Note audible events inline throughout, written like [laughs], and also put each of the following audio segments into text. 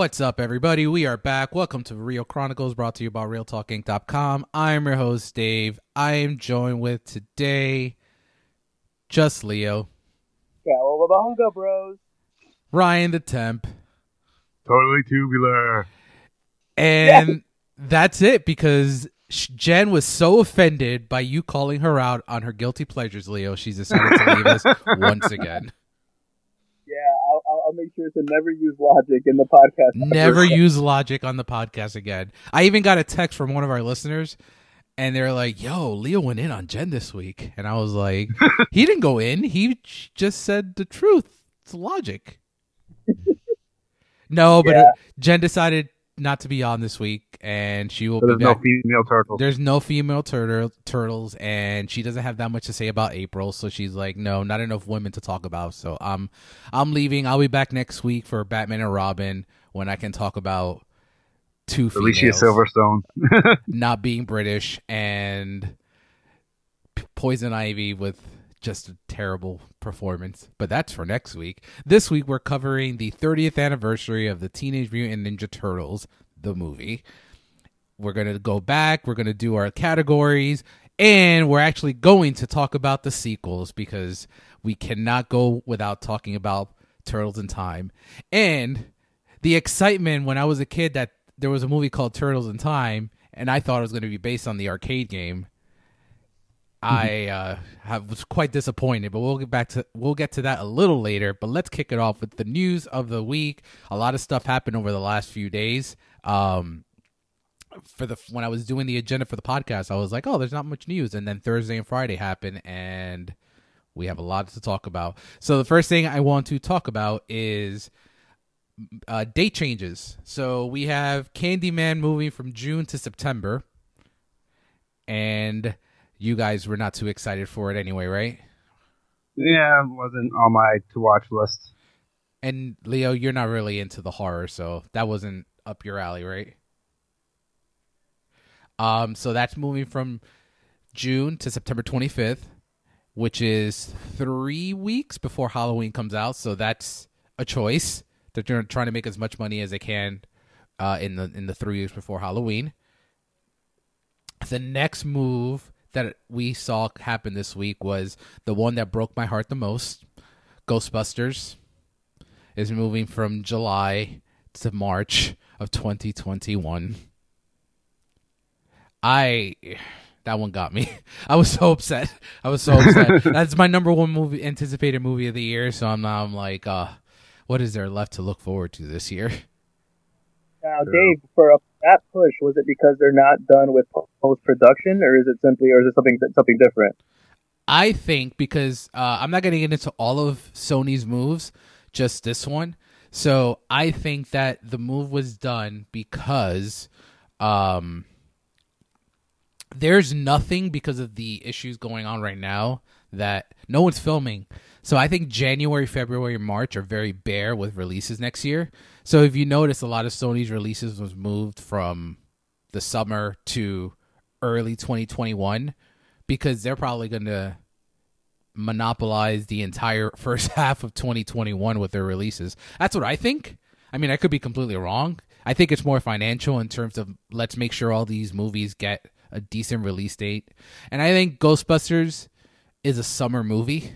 What's up, everybody? We are back. Welcome to Real Chronicles, brought to you by RealTalkInc.com. I'm your host, Dave. I am joined with today just Leo, Cowabunga, bros. Ryan the Temp, Totally tubular. and that's it because Jen was so offended by you calling her out on her guilty pleasures, Leo. She's decided to leave us [laughs] once again. Yeah, I'll, I'll, I'll make sure to never use logic in the podcast. Never use logic on the podcast again. I even got a text from one of our listeners, and they're like, "Yo, Leo went in on Jen this week," and I was like, [laughs] "He didn't go in. He just said the truth. It's logic." [laughs] no, but Yeah. Jen decided not to be on this week, and she will So be there's no female turtles. There's no female turtle turtles, and she doesn't have that much to say about April. So she's like, no, not enough women to talk about. So I'm, I'm leaving. I'll be back next week for Batman and Robin when I can talk about two Alicia Silverstone. [laughs] not being British and Poison Ivy with just a terrible performance. But that's for next week. This week we're covering the 30th anniversary of the Teenage Mutant Ninja Turtles, the movie. We're going to go back, we're going to do our categories, and we're actually going to talk about the sequels because we cannot go without talking about Turtles in Time. And the excitement when I was a kid that there was a movie called Turtles in Time, and I thought it was going to be based on the arcade game. I uh, have, was quite disappointed, but we'll get back to we'll get to that a little later. But let's kick it off with the news of the week. A lot of stuff happened over the last few days. Um, for the when I was doing the agenda for the podcast, I was like, "Oh, there's not much news," and then Thursday and Friday happened, and we have a lot to talk about. So the first thing I want to talk about is uh, date changes. So we have Candyman moving from June to September, and you guys were not too excited for it anyway, right? yeah, it wasn't on my to watch list. And Leo, you're not really into the horror, so that wasn't up your alley, right? Um, so that's moving from June to September 25th, which is three weeks before Halloween comes out. So that's a choice. They're trying- trying to make as much money as they can uh, in the in the three weeks before Halloween. The next move that we saw happen this week was the one that broke my heart the most. Ghostbusters is moving from July to March of 2021. I that one got me. [laughs] I was so upset. I was so upset. [laughs] That's my number one movie anticipated movie of the year, so I'm now I'm like uh what is there left to look forward to this year? Now, Dave, for a, that push, was it because they're not done with post production, or is it simply, or is it something something different? I think because uh, I'm not going to get into all of Sony's moves, just this one. So I think that the move was done because um, there's nothing because of the issues going on right now that no one's filming. So I think January, February, March are very bare with releases next year. So if you notice, a lot of Sony's releases was moved from the summer to early 2021 because they're probably going to monopolize the entire [laughs] first half of 2021 with their releases. That's what I think. I mean, I could be completely wrong. I think it's more financial in terms of let's make sure all these movies get a decent release date. And I think Ghostbusters is a summer movie,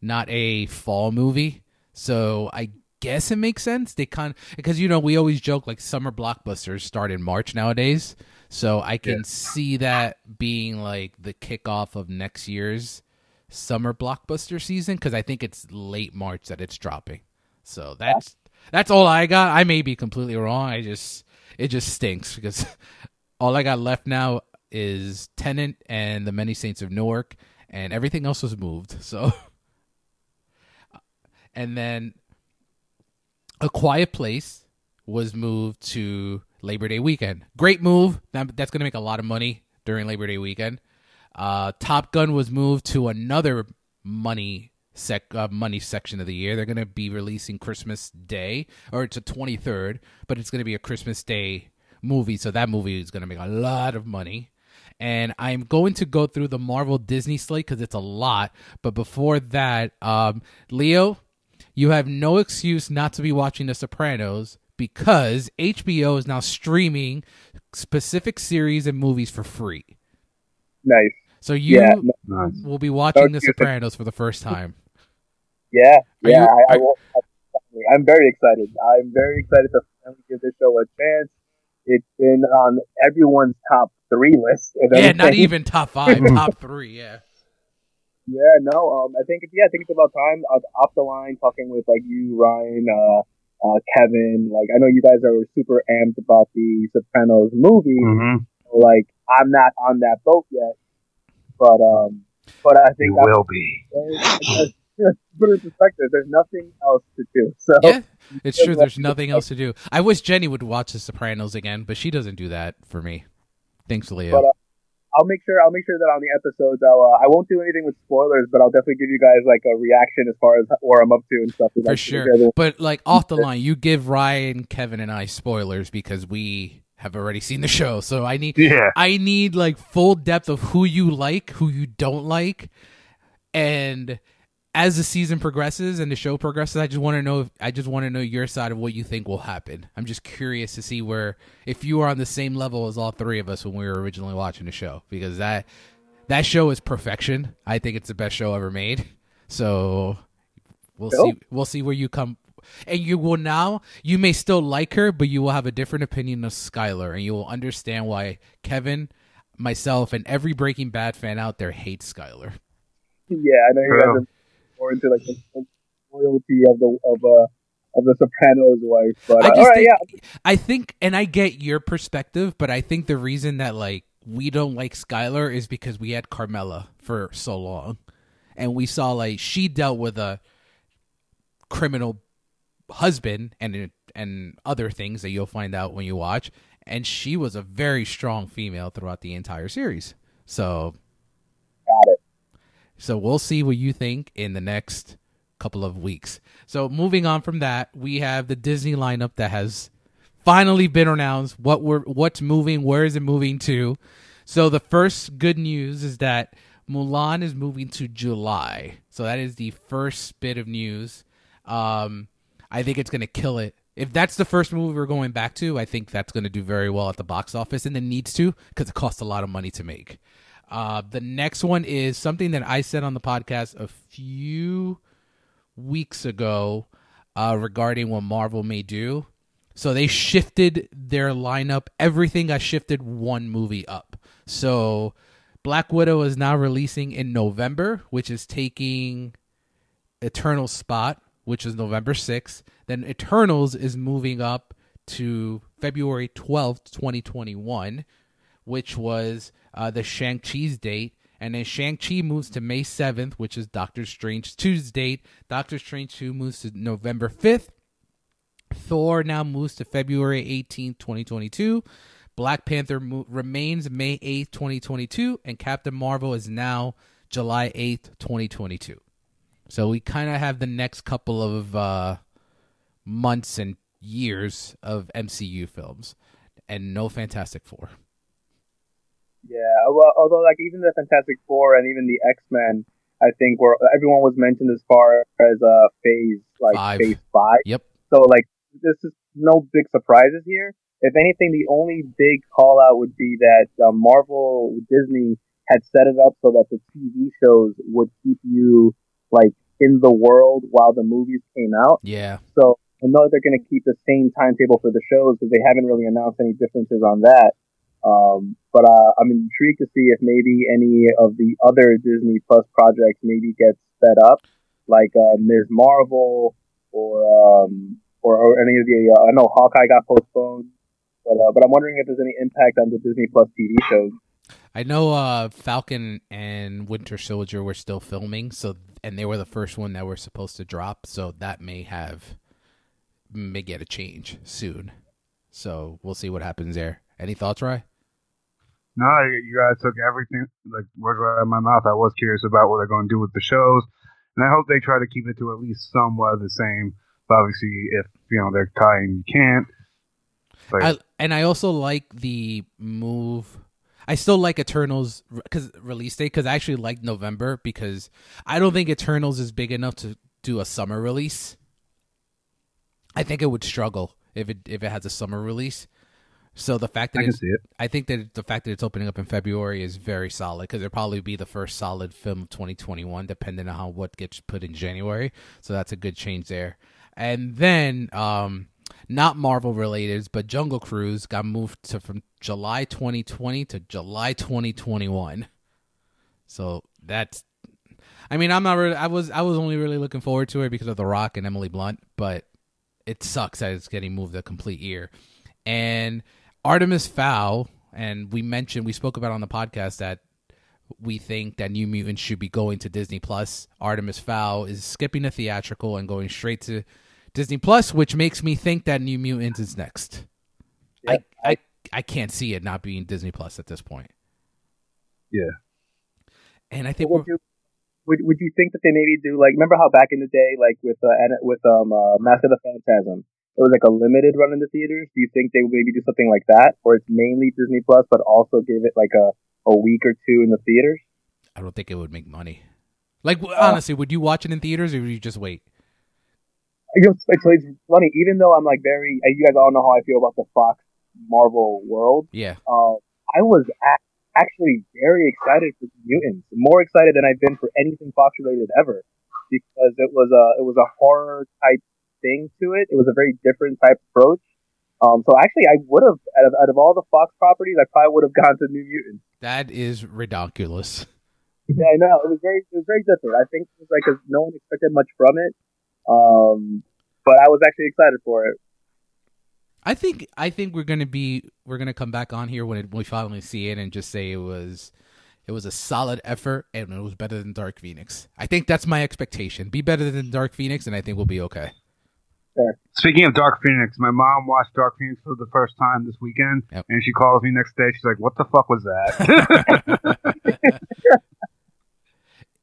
not a fall movie. So I guess it makes sense. They kind because you know we always joke like summer blockbusters start in March nowadays. So I can Yeah. see that being like the kickoff of next year's summer blockbuster season because I think it's late March that it's dropping. So that's that's all I got. I may be completely wrong. I just it just stinks because [laughs] all I got left now is Tenet and the Many Saints of Newark, and everything else was moved. So, [laughs] and then A Quiet Place was moved to Labor Day weekend. Great move. That, that's going to make a lot of money during Labor Day weekend. Uh, Top Gun was moved to another money sec uh, money section of the year. They're going to be releasing Christmas Day, or it's a twenty third, but it's going to be a Christmas Day movie. So that movie is going to make a lot of money. And I'm going to go through the Marvel Disney slate because it's a lot. But before that, um, Leo, you have no excuse not to be watching The Sopranos because HBO is now streaming specific series and movies for free. Nice. So you Yeah, no- Nice. will be watching The Sopranos for the first time. Yeah, Are yeah. you- I, I will, I'm very excited. I'm very excited to finally give this show a chance. It's been on everyone's top three list. Yeah, not even top five, [laughs] top three. Yeah. Yeah, no. Um, I think yeah, I think it's about time. Uh, off the line, talking with like you, Ryan, uh, uh, Kevin. Like I know you guys are super amped about the Sopranos movie. hmm Like I'm not on that boat yet, but um, but I think You will be. I'm, [laughs] put it in perspective. There's nothing else to do. So Yeah, it's true. There's [laughs] nothing else to do. I wish Jenny would watch The Sopranos again, but she doesn't do that for me. Thanks, Leo. But, uh, I'll make sure I'll make sure that on the episodes I'll uh, I won't do anything with spoilers, but I'll definitely give you guys like a reaction as far as where I'm up to and stuff. for sure. But like off the line, you give Ryan, Kevin, and I spoilers because we have already seen the show. So I need Yeah. I need like full depth of who you like, who you don't like, and as the season progresses and the show progresses, I just want to know. If, I just want to know your side of what you think will happen. I'm just curious to see where if you are on the same level as all three of us when we were originally watching the show because that that show is perfection. I think it's the best show ever made. So we'll Cool. see. We'll see where you come. And you will now. You may still like her, but you will have a different opinion of Skyler, and you will understand why Kevin, myself, and every Breaking Bad fan out there hates Skyler. Yeah, I know you guys True. are more into like the loyalty of the of uh of the Sopranos wife, but I uh, just all right, think, yeah, I think, and I get your perspective, but I think the reason that like we don't like Skyler is because we had Carmela for so long, and we saw like she dealt with a criminal husband and and other things that you'll find out when you watch, and she was a very strong female throughout the entire series. So. So we'll see what you think in the next couple of weeks. So moving on from that, we have the Disney lineup that has finally been announced. What we're what's moving, where is it moving to? So the first good news is that Mulan is moving to July. So that is the first bit of news. Um, I think it's gonna kill it. If that's the first movie we're going back to, I think that's going to do very well at the box office, and it needs to because it costs a lot of money to make. Uh, the next one is something that I said on the podcast a few weeks ago uh, regarding what Marvel may do. So they shifted their lineup. Everything got shifted one movie up. So Black Widow is now releasing in November, which is taking Eternal spot, which is November 6th. Then Eternals is moving up to February 12th, 2021, which was uh, the Shang-Chi's date. And then Shang-Chi moves to May 7th, which is Doctor Strange 2's date. Doctor Strange 2 moves to November 5th. Thor now moves to February 18th, 2022. Black Panther mo- remains May 8th, 2022. And Captain Marvel is now July 8th, 2022. So we kind of have the next couple of uh, months and years of MCU films, and no Fantastic Four. Yeah, well, although like even the Fantastic Four and even the X Men, I think were everyone was mentioned as far as uh phase like Five. phase five. Yep. So like this is no big surprises here. If anything, the only big call out would be that uh, Marvel Disney had set it up so that the TV shows would keep you like in the world while the movies came out. Yeah. So I know they're going to keep the same timetable for the shows because they haven't really announced any differences on that. Um, but uh, I'm intrigued to see if maybe any of the other Disney Plus projects maybe gets sped up, like uh, Ms. Marvel or um, or, or any of the. Uh, I know Hawkeye got postponed, but uh, but I'm wondering if there's any impact on the Disney Plus TV shows. I know uh, Falcon and Winter Soldier were still filming, so and they were the first one that were supposed to drop, so that may have may get a change soon. So we'll see what happens there. Any thoughts, Rye? No, you guys took everything like words right out of my mouth. I was curious about what they're going to do with the shows, and I hope they try to keep it to at least somewhat the same. But obviously, if you know they're tying, you can't. But I, and I also like the move. I still like Eternals because release date because I actually like November because I don't think Eternals is big enough to do a summer release. I think it would struggle if it if it has a summer release. So the fact that I can see it. I think that the fact that it's opening up in February is very solid because it'll probably be the first solid film of 2021, depending on how what gets put in January. So that's a good change there. And then, um, not Marvel related, but Jungle Cruise got moved to from July 2020 to July 2021. So that's, I mean, I'm not really. I was I was only really looking forward to it because of The Rock and Emily Blunt, but it sucks that it's getting moved a complete year. And Artemis Fowl, and we mentioned we spoke about on the podcast that we think that New Mutants should be going to Disney Plus. Artemis Fowl is skipping the theatrical and going straight to Disney Plus, which makes me think that New Mutants is next. Yeah, I, I I can't see it not being Disney Plus at this point. Yeah. And I think would you would, would you think that they maybe do like remember how back in the day like with uh, with um uh, Mask of the Phantasm it was like a limited run in the theaters. Do you think they would maybe do something like that, or it's mainly Disney Plus, but also give it like a a week or two in the theaters? I don't think it would make money. Like w honestly, would you watch it in theaters or would you just wait? It's, funny, even though I'm like very, uh, you guys all know how I feel about the Fox Marvel world. Yeah. Uh, I was a- actually very excited for Mutants, more excited than I've been for anything Fox related ever, because it was a it was a horror type thing to it. It was a very different type approach. Um, so actually, I would have out of, out of all the Fox properties, I probably would have gone to New Mutants. That is ridiculous. Yeah, I know it was very it was very different. I think it was like 'cause no one expected much from it, um, but I was actually excited for it. I think I think we're gonna be we're gonna come back on here when, it, when we finally see it and just say it was it was a solid effort and it was better than Dark Phoenix. I think that's my expectation. Be better than Dark Phoenix, and I think we'll be okay. Speaking of Dark Phoenix, my mom watched Dark Phoenix for the first time this weekend, Yep. and she calls me next day. She's like, "What the fuck was that?" [laughs]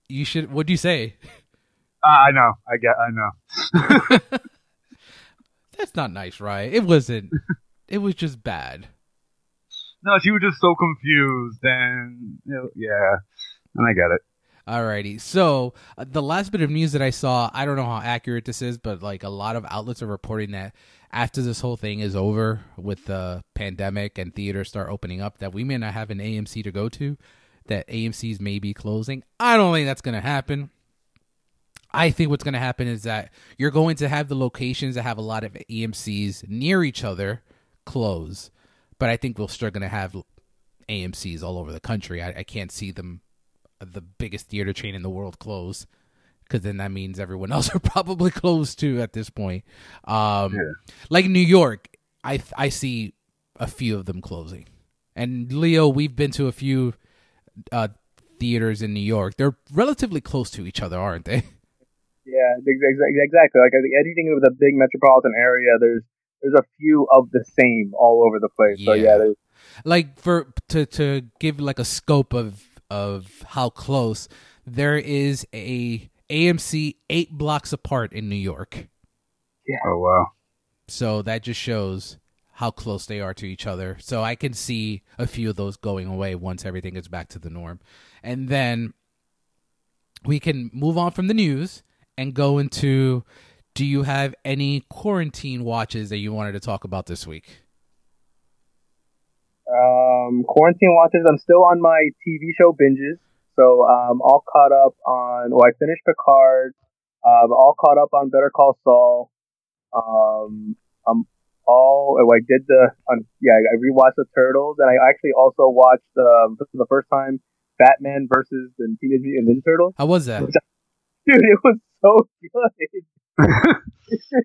You should. What'd you say? Uh, I know. I get. I know. [laughs] That's not nice, right? It wasn't. it was just bad. No, she was just so confused, and you know, yeah, and I get it. Alrighty. So uh, the last bit of news that I saw, I don't know how accurate this is, but like a lot of outlets are reporting that after this whole thing is over with the pandemic and theaters start opening up, that we may not have an AMC to go to, that AMC's may be closing. I don't think that's going to happen. I think what's going to happen is that you're going to have the locations that have a lot of AMC's near each other close, but I think we're still going to have AMC's all over the country. I, I can't see them the biggest theater chain in the world close because then that means everyone [laughs] else are probably closed too at this point. Um, Yeah. Like New York, I I see a few of them closing, and Leo, we've been to a few uh, theaters in New York. They're relatively close to each other, aren't they? [laughs] Yeah, ex- ex- exactly. Like anything with a big metropolitan area, there's there's a few of the same all over the place. So Yeah. yeah, there's, like for to to give like a scope of of how close there is a AMC eight blocks apart in New York. Yeah. Oh wow. So that just shows how close they are to each other. So I can see a few of those going away once everything gets back to the norm. And then we can move on from the news and go into do you have any quarantine watches that you wanted to talk about this week? Um, quarantine watches. I'm still on my TV show binges, so um, all caught up on. Well, I finished Picard. Um, all caught up on Better Call Saul. Um, I'm all. Oh, I did the. Um, yeah, I rewatched the Turtles, and I actually also watched um, for the first time Batman versus the Teenage Mutant Ninja Turtles. How was that? [laughs] Dude, it was so good. [laughs] [laughs]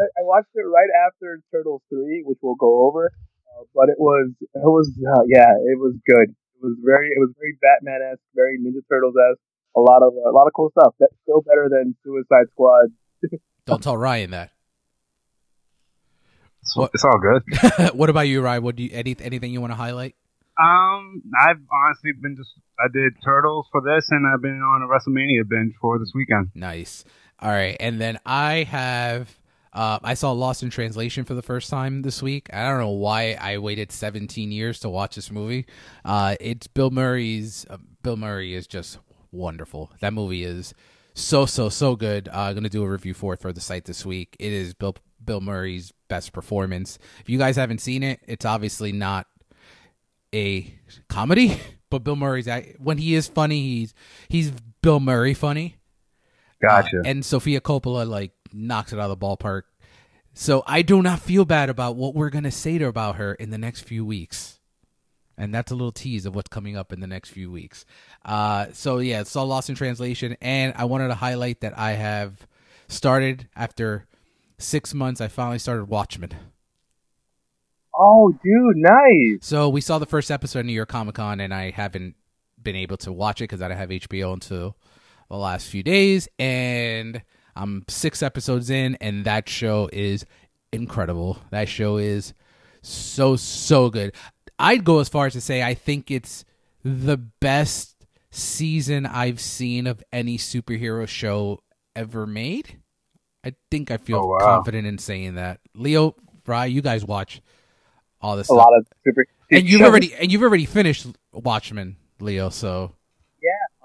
I I watched it right after Turtles three, which we'll go over. Uh, but it was, it was, uh, yeah, it was good. It was very, it was very Batman esque, very Ninja Turtles esque. A lot of, a lot of cool stuff. That's still better than Suicide Squad. [laughs] Don't tell Ryan that. It's, What- it's all good. [laughs] what about you, Ryan? What do you any anything you want to highlight? Um, I've honestly been just I did Turtles for this, and I've been on a WrestleMania binge for this weekend. Nice. All right, and then I have uh, I saw Lost in Translation for the first time this week. I don't know why I waited 17 years to watch this movie. Uh, it's Bill Murray's. Uh, Bill Murray is just wonderful. That movie is so so so good. Uh, I'm gonna do a review for it for the site this week. It is Bill Bill Murray's best performance. If you guys haven't seen it, it's obviously not a comedy, [laughs] but Bill Murray's when he is funny, he's he's Bill Murray funny. Gotcha. Uh, and Sofia Coppola like knocks it out of the ballpark. So I do not feel bad about what we're gonna say to about her in the next few weeks. And that's a little tease of what's coming up in the next few weeks. Uh, so yeah, it's all lost in translation. And I wanted to highlight that I have started after six months. I finally started Watchmen. Oh, dude, nice. So we saw the first episode of New York Comic Con, and I haven't been able to watch it because I don't have HBO until the last few days. And I'm six episodes in, and that show is incredible. That show is so so good. I'd go as far as to say I think it's the best season I've seen of any superhero show ever made. I think I feel oh, wow. confident in saying that. Leo, Fry, you guys watch all this. A stuff. lot of super. And you've [laughs] already and you've already finished Watchmen, Leo. So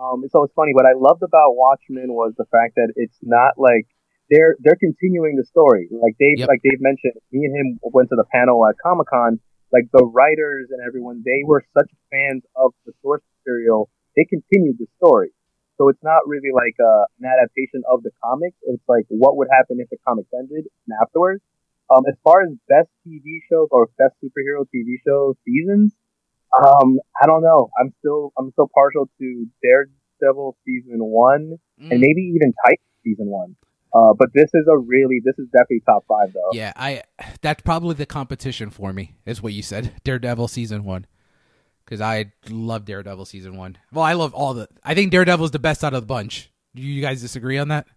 um, so it's funny. What I loved about Watchmen was the fact that it's not like they're they're continuing the story. Like Dave, yep. like Dave mentioned, me and him went to the panel at Comic Con. Like the writers and everyone, they were such fans of the source material. They continued the story. So it's not really like uh, an adaptation of the comics. It's like what would happen if the comics ended and afterwards. Um, as far as best TV shows or best superhero TV show seasons, um, I don't know. I'm still I'm still partial to Daredevil season one mm. and maybe even Titan season one. Uh, but this is a really this is definitely top five though. Yeah, I that's probably the competition for me is what you said. [laughs] Daredevil season one because I love Daredevil season one. Well, I love all the. I think Daredevil is the best out of the bunch. Do you guys disagree on that?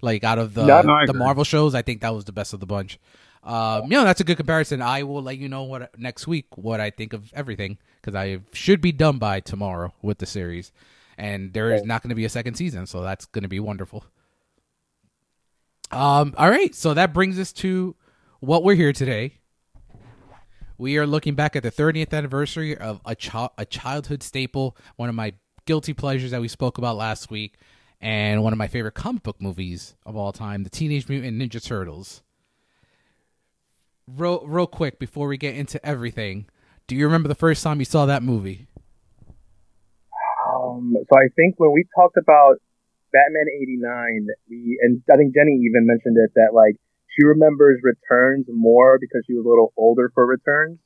Like out of the no, no, the Marvel shows, I think that was the best of the bunch. Um, you know, that's a good comparison. I will let you know what next week what I think of everything because I should be done by tomorrow with the series, and there is not going to be a second season, so that's going to be wonderful. Um, all right, so that brings us to what we're here today. We are looking back at the 30th anniversary of a, ch- a childhood staple, one of my guilty pleasures that we spoke about last week, and one of my favorite comic book movies of all time, the Teenage Mutant Ninja Turtles. Real, real quick before we get into everything, do you remember the first time you saw that movie? Um, so I think when we talked about Batman '89, we and I think Jenny even mentioned it that like she remembers returns more because she was a little older for returns.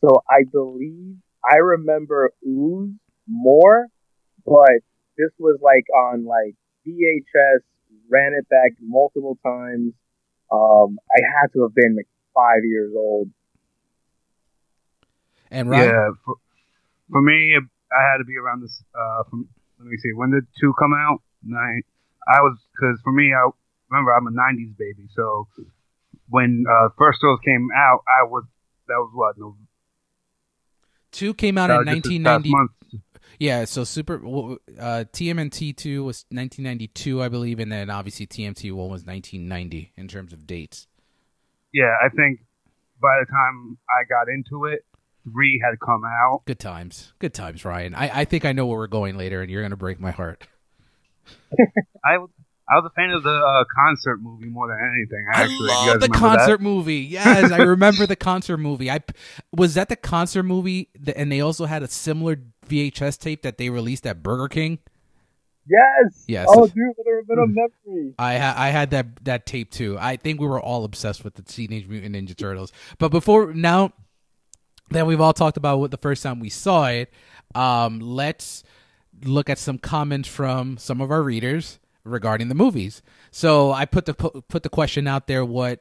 So I believe I remember Ooze more, but this was like on like VHS, ran it back multiple times. Um, I had to have been like five years old. And Ryan? yeah, for, for me, I had to be around this. Uh, from let me see, when did two come out? Nine. I was because for me, I remember I'm a '90s baby, so when uh, first Turtles came out, I was that was what no. Two came out in 1990. Yeah, so Super uh, TMNT two was 1992, I believe, and then obviously TMT one was 1990 in terms of dates. Yeah, I think by the time I got into it, three had come out. Good times, good times, Ryan. I, I think I know where we're going later, and you're gonna break my heart. [laughs] I I was a fan of the uh, concert movie more than anything. Actually, I love the concert that? movie. Yes, I remember the [laughs] concert movie. I was that the concert movie, that, and they also had a similar VHS tape that they released at Burger King. Yes. Yes. Oh, dude, what a bit of memory. I ha- I had that that tape too. I think we were all obsessed with the Teenage Mutant Ninja Turtles. But before now that we've all talked about what the first time we saw it, um, let's look at some comments from some of our readers regarding the movies. So I put the put the question out there: what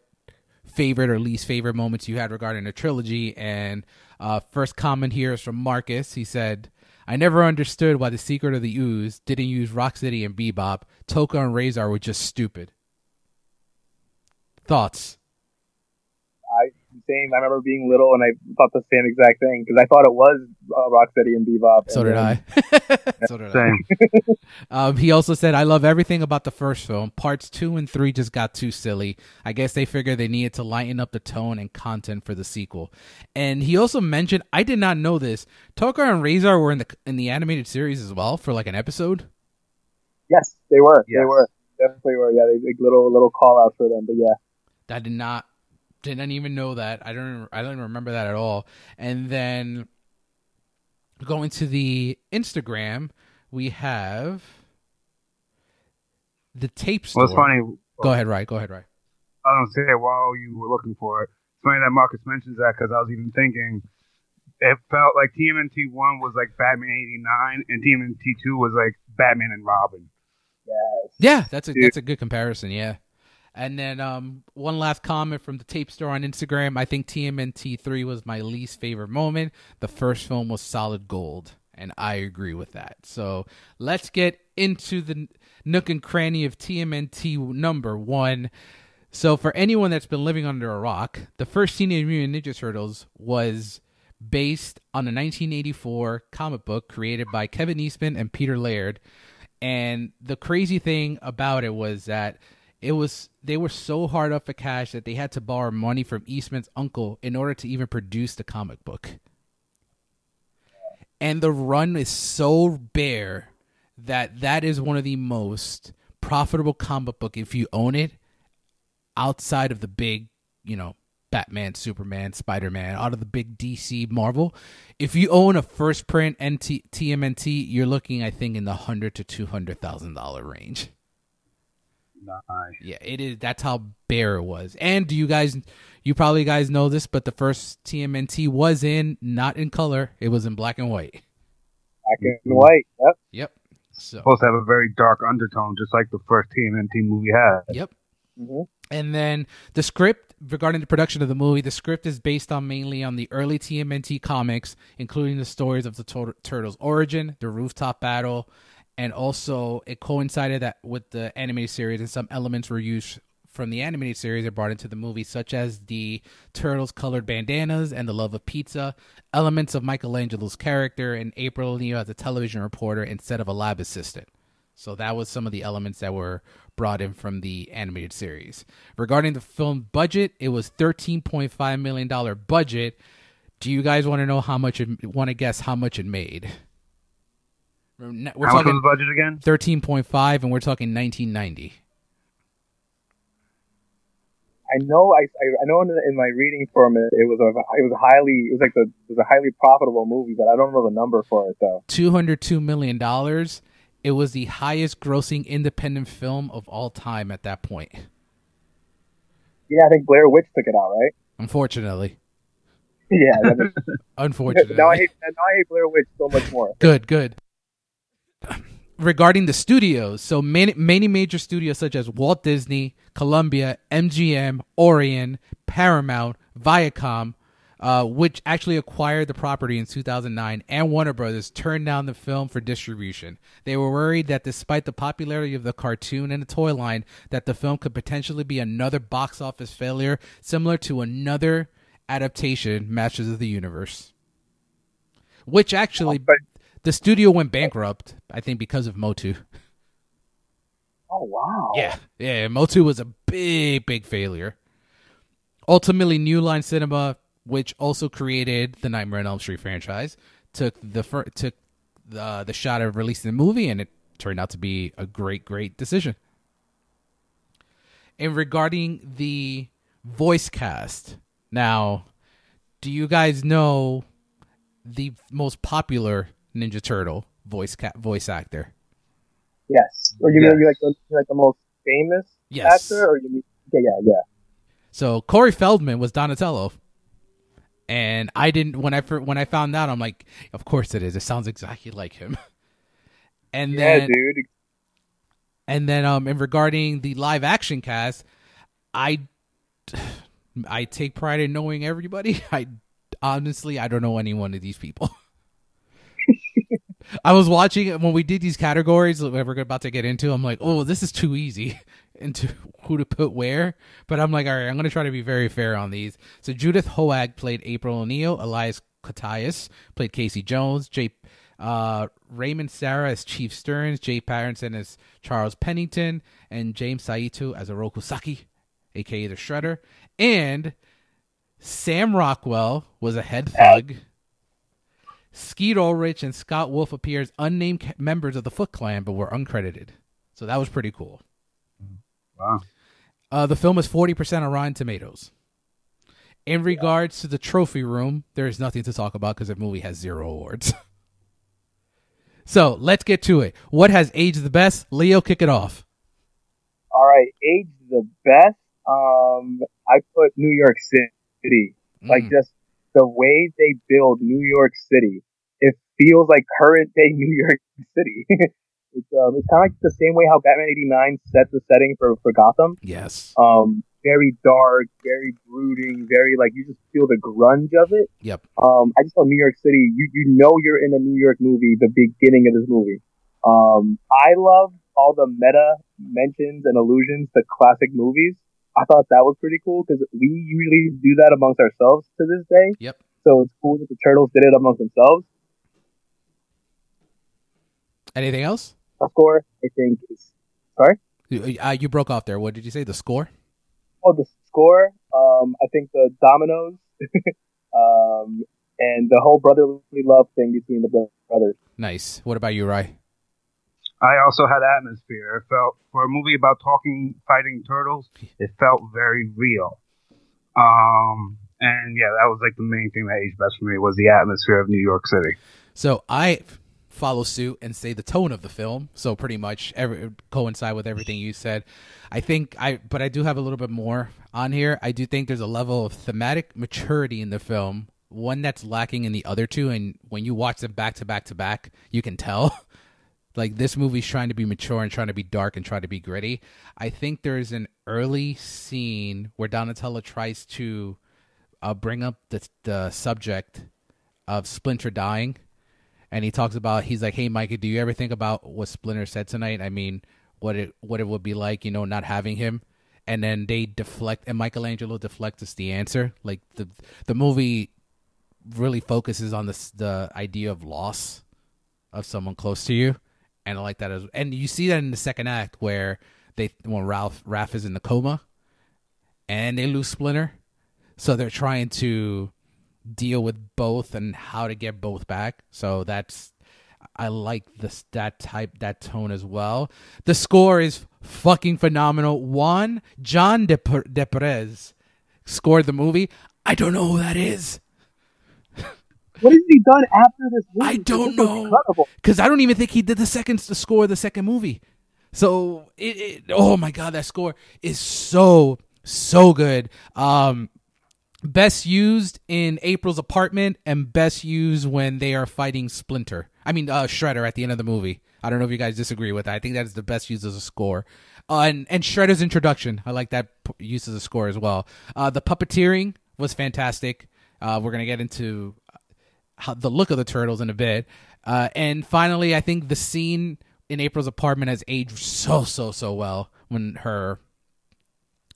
favorite or least favorite moments you had regarding the trilogy? And uh, first comment here is from Marcus. He said, "I never understood why the Secret of the Ooze didn't use Rocksteady and Bebop. Tokka and Rahzar were just stupid." Thoughts? Same. I remember being little and I thought the same exact thing because I thought it was uh, Rocksteady and Bebop. So and did I. [laughs] so did same. I. [laughs] um, he also said, "I love everything about the first film. Parts two and three just got too silly. I guess they figured they needed to lighten up the tone and content for the sequel." And he also mentioned, I did not know this. Tokka and Rahzar were in the in the animated series as well for like an episode. Yes, they were. Yes. They were definitely were. Yeah, they like little little call outs for them. But yeah, I did not Didn't even know that. I don't. I don't remember that at all. And then going to the Instagram, we have the tape store. Well, it's funny. Go ahead, right? Go ahead, right? I don't say it while you were looking for it. It's funny that Marcus mentions that because I was even thinking it felt like TMNT one was like Batman eighty nine, and TMNT two was like Batman and Robin. Yes. Yeah, that's a that's a good comparison. Yeah. And then um, one last comment from the tape store on Instagram. I think TMNT three was my least favorite moment. The first film was solid gold, and I agree with that. So let's get into the nook and cranny of TMNT number one. So for anyone that's been living under a rock, the first Teenage Mutant Ninja Turtles was based on a 1984 comic book created by Kevin Eastman and Peter Laird. And the crazy thing about it was that it was they were so hard up for cash that they had to borrow money from Eastman's uncle in order to even produce the comic book. And the run is so bare that that is one of the most profitable comic book if you own it outside of the big, you know, Batman, Superman, Spider Man, out of the big DC Marvel. If you own a first print NT, TMNT, you're looking, I think, in the hundred to two hundred thousand dollar range. Nice. Yeah, it is. That's how bare it was. And do you guys, you probably guys know this, but the first TMNT was in not in color; it was in black and white. Black and white. Yep. Yep. So. Supposed to have a very dark undertone, just like the first TMNT movie had. Yep. Mm-hmm. And then the script regarding the production of the movie, the script is based on mainly on the early TMNT comics, including the stories of the Tur- Turtles' origin, the rooftop battle, and also it coincided that with the animated series, and some elements were used from the animated series and brought into the movie, such as the turtles' colored bandanas and the love of pizza, elements of Michelangelo's character, and April O'Neil as a television reporter instead of a lab assistant. So that was some of the elements that were brought in from the animated series. Regarding the film budget, it was $13.5 million budget. Do you guys want to know how much want to guess how much it made? We're How much talking was the budget again? 13.5 and we're talking 1990. I know. I, I I know in, in my reading from it, it was a it was a highly it was like the it was a highly profitable movie, but I don't know the number for it though. $202 million. It was the highest grossing independent film of all time at that point. Yeah, I think Blair Witch took it out, right? Unfortunately. [laughs] Yeah. that is- [laughs] Unfortunately. [laughs] now I hate now I hate Blair Witch so much more. Good, good. Regarding the studios, so many, many major studios such as Walt Disney, Columbia, MGM, Orion, Paramount, Viacom, uh, which actually acquired the property in 2009, and Warner Brothers turned down the film for distribution. They were worried that despite the popularity of the cartoon and the toy line, that the film could potentially be another box office failure, similar to another adaptation, Masters of the Universe. Which actually, But the studio went bankrupt, I think, because of Motu. oh wow. Yeah, yeah. Motu was a big, big failure. Ultimately, New Line Cinema, which also created the Nightmare on Elm Street franchise, took the fir- took the the shot of releasing the movie, and it turned out to be a great, great decision. And regarding the voice cast, now, do you guys know the most popular Ninja Turtle voice ca- voice actor? Yes. Or you Yes. mean you like the like the most famous Yes. actor, or you mean yeah yeah yeah. So Corey Feldman was Donatello, and I didn't when I when I found out, I'm like, of course it is. It sounds exactly like him. [laughs] And Yeah, then dude. and then um, in regarding the live action cast, I [sighs] I take pride in knowing everybody. [laughs] I honestly I don't know any one of these people. [laughs] [laughs] I was watching when we did these categories that we're about to get into. I'm like, oh, this is too easy [laughs] into who to put where. But I'm like, all right, I'm going to try to be very fair on these. So Judith Hoag played April O'Neil. Elias Koteas played Casey Jones. Jay uh, Raymond Serra as Chief Sterns. Jay Patterson as Charles Pennington. And James Saito as Oroku Saki, aka the Shredder. And Sam Rockwell was a head thug. Skeet Ulrich and Scott Wolf appear as unnamed members of the Foot Clan, but were uncredited. So that was pretty cool. Wow. Uh, the film is 40% on Rotten Tomatoes. In regards to the trophy room, there is nothing to talk about because the movie has zero awards. [laughs] so let's get to it. What has aged the best? Leo, kick it off. All right, aged the best. Um, I put New York City. Like Mm. just the way they build New York City, it feels like current day [laughs] New York City. [laughs] it's um, it's kind of like the same way how Batman '89 set the setting for for Gotham. Yes. Um, very dark, very brooding, very like you just feel the grunge of it. Yep. Um, I just saw New York City. You you know you're in a New York movie. The beginning of this movie. Um, I love all the meta mentions and allusions to classic movies. I thought that was pretty cool because we usually do that amongst ourselves to this day. Yep. So it's cool that the turtles did it amongst themselves. Anything else? The score, I think, is sorry. You, uh, you broke off there. What did you say? The score? Oh, the score. Um, I think the dominoes, [laughs] um, and the whole brotherly love thing between the brothers. Nice. What about you, Rye? I also had atmosphere. It felt for a movie about talking, fighting turtles. It felt very real. Um, and yeah, that was like the main thing that aged best for me was the atmosphere of New York City. So I follow suit and say the tone of the film. So pretty much every, coincide with everything you said. I think I, but I do have a little bit more on here. I do think there's a level of thematic maturity in the film, one that's lacking in the other two. And when you watch them back to back to back, you can tell. [laughs] like this movie's trying to be mature and trying to be dark and trying to be gritty. I think there's an early scene where Donatello tries to uh, bring up the the subject of Splinter dying, and he talks about he's like, "Hey, Mikey, do you ever think about what Splinter said tonight? I mean, what it what it would be like, you know, not having him." And then they deflect, and Michelangelo deflects us the answer. Like the the movie really focuses on this the idea of loss of someone close to you, and I like that as. And you see that in the second act where they when Ralph Raph is in the coma, and they lose Splinter, so they're trying to deal with both and how to get both back. So that's I like this that type that tone as well. The score is fucking phenomenal. Juan John De, De Perez scored the movie. I don't know who that is What has he done after this movie? I don't know. Because I don't even think he did the second the score of the second movie. So it, it oh my god, that score is so so good. Um, best used in April's apartment and best used when they are fighting Splinter. I mean uh, Shredder at the end of the movie. I don't know if you guys disagree with that. I think that is the best use as a score. Uh, and and Shredder's introduction, I like that p- use as a score as well. Uh, the puppeteering was fantastic. Uh, we're gonna get into how the look of the turtles in a bit. Uh, and finally, I think the scene in April's apartment has aged so so so well when her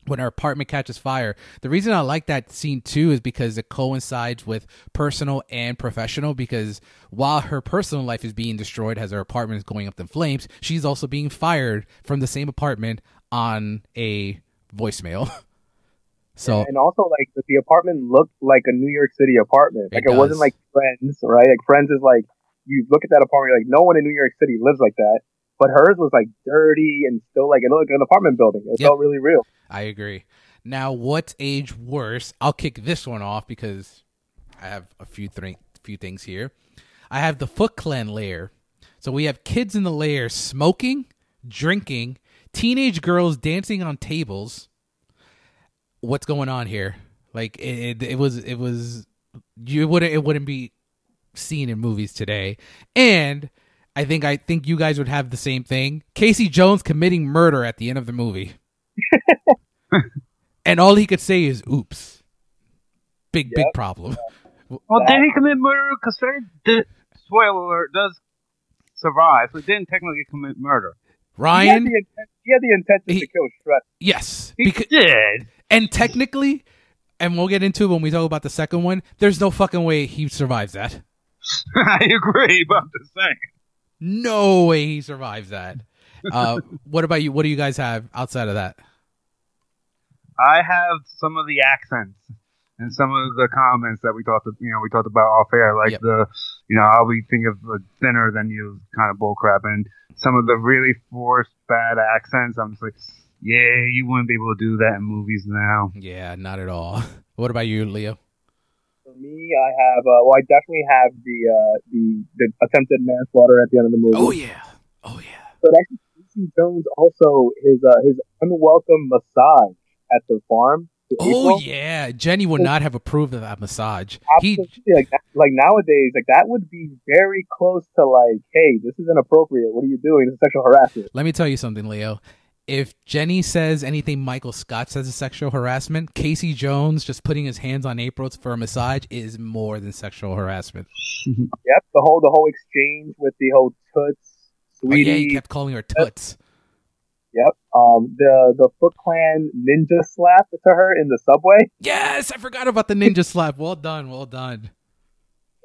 when her apartment catches fire. The reason I like that scene too is because it coincides with personal and professional. Because while her personal life is being destroyed as her apartment is going up in flames, she's also being fired from the same apartment on a voicemail. [laughs] so and also like the, apartment looked like a New York City apartment. Like it, wasn't like Friends, right? Like Friends is like you look at that apartment, you're like no one in New York City lives like that. But hers was like dirty and still like it looked like an apartment building. It Yep. felt really real. I agree. Now, what's age worse? I'll kick this one off because I have a few th- few things here. I have the Foot Clan lair. So we have kids in the lair smoking, drinking, teenage girls dancing on tables. What's going on here? Like it, it, it was it was you wouldn't it wouldn't be seen in movies today. And I think I think you guys would have the same thing. Casey Jones committing murder at the end of the movie. [laughs] and all he could say is oops. Big big problem. Well, did he commit murder? Because did, spoiler alert, does survive, so he didn't technically commit murder. He had Ryan, the intent, he had the intention He- to kill Shredder. yes. He Because, did. And technically, and we'll get into it when we talk about the second one, there's no fucking way he survives that. [laughs] I agree, but I'm just saying. No way he survives that. Uh, [laughs] what about you? What do you guys have outside of that? I have some of the accents and some of the comments that we talked, you know, we talked about off air, like Yep. the, you know, I'll be thinking of thinner than you kind of bullcrap, and some of the really forced bad accents. I'm just like, Yeah, you wouldn't be able to do that in movies now. Yeah, not at all. [laughs] What about you, Leo? For me, I have. Uh, well, I definitely have the uh, the the attempted manslaughter at the end of the movie. Oh yeah, oh yeah. But actually, Casey Jones also his uh, his unwelcome massage at the farm. Oh April. yeah, Jenny would not have approved of that massage. He, Like like nowadays, like that would be very close to like, hey, this is inappropriate. What are you doing? This is sexual harassment. let me tell you something, Leo. If Jenny says anything Michael Scott says is sexual harassment, Casey Jones just putting his hands on April for a massage is more than sexual harassment. [laughs] Yep. The whole the whole exchange with the whole toots, Oh, yeah, he kept calling her toots. Yep. Um, the the Foot Clan ninja slap to her in the subway, Yes, I forgot about the ninja slap. Well done, well done.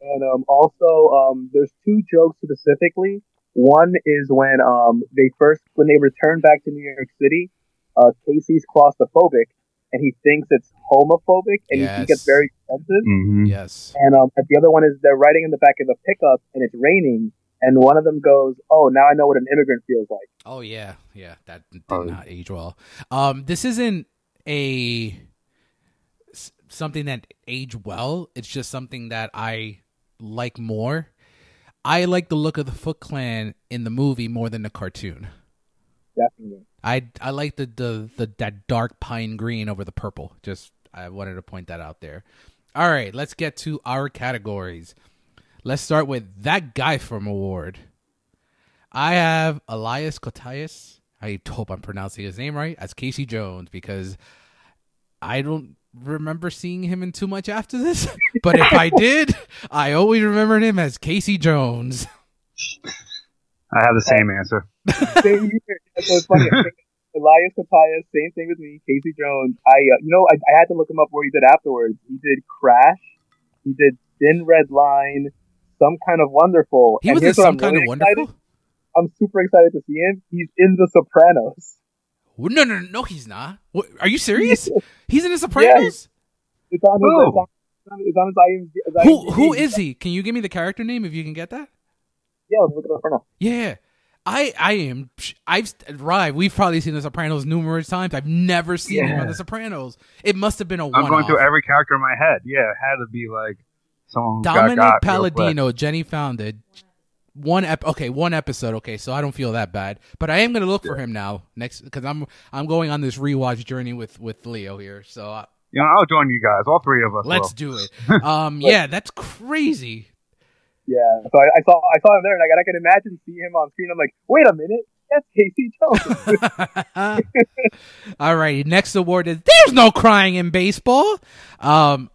and um, also um, there's two jokes specifically. One is when um they first when they return back to New York City, uh, Casey's claustrophobic, and he thinks it's homophobic, and he, Yes. he gets very defensive. Mm-hmm. Yes. And um, the other one is they're riding in the back of the pickup, and it's raining, and one of them goes, "Oh, now I know what an immigrant feels like." Oh yeah, yeah. That did Oh. not age well. Um, this isn't a something that aged well. It's just something that I like more. I like the look of the Foot Clan in the movie more than the cartoon. Definitely. I I like the, the the that dark pine green over the purple. Just I wanted to point that out there. All right, let's get to our categories. Let's start with that guy from award. I have Elias Koteas. I hope I'm pronouncing his name right as Casey Jones because I don't remember seeing him in too much after this. [laughs] but if I did, I always remembered him as Casey Jones. [laughs] I have the same answer. Same here. So it's funny. [laughs] Elias Koteas, same thing with me. Casey Jones. I, uh, you know, I, I had to look him up where he did afterwards. He did Crash. He did Thin Red Line. Some kind of wonderful. He And was in some I'm kind really of excited- wonderful. I'm super excited to see him. He's in The Sopranos. No, no, no, he's not. What, are you serious? He's in The Sopranos. It's on his. Who? It's on, it's on his IMDb. his Who IMDb. who is he? Can you give me the character name if you can get that? Yeah, let's look it up right now. Yeah. I I am I've right. We've probably seen The Sopranos numerous times. I've never seen him on The Sopranos. It must have been a I'm one. going through every character in my head. Yeah, it had to be like someone Dominic got got real quick. Palladino, Jenny founded one ep- okay, one episode, okay, so I don't feel that bad. But I am going to look for him now next cuz I'm I'm going on this rewatch journey with with Leo here. So uh, You know, I'll join you guys. All three of us. let's will. do it. Um [laughs] yeah, that's crazy. Yeah. So I, I saw I saw him there, and I, I can imagine seeing him on screen. I'm like, wait a minute, that's Casey Jones. [laughs] All right, next award is There's no crying in baseball. Um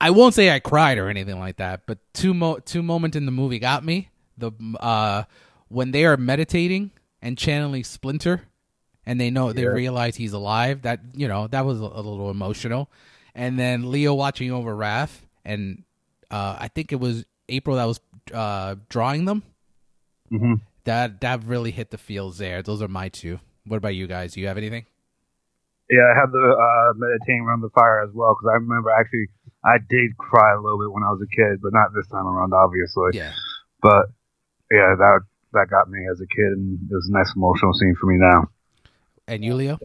I won't say I cried or anything like that, but two mo- two moments in the movie got me. The uh when they are meditating and channeling Splinter and they know they realize he's alive, that you know, that was a, a little emotional. And then Leo watching over Raph and uh I think it was April that was uh drawing them. Mhm. That that really hit the feels there. Those are my two. What about you guys? Do you have anything? Yeah, I had the uh, meditating around the fire as well because I remember actually I did cry a little bit when I was a kid, but not this time around, obviously. Yeah. But yeah, that that got me as a kid, and it was a nice emotional scene for me now. And you, Leo?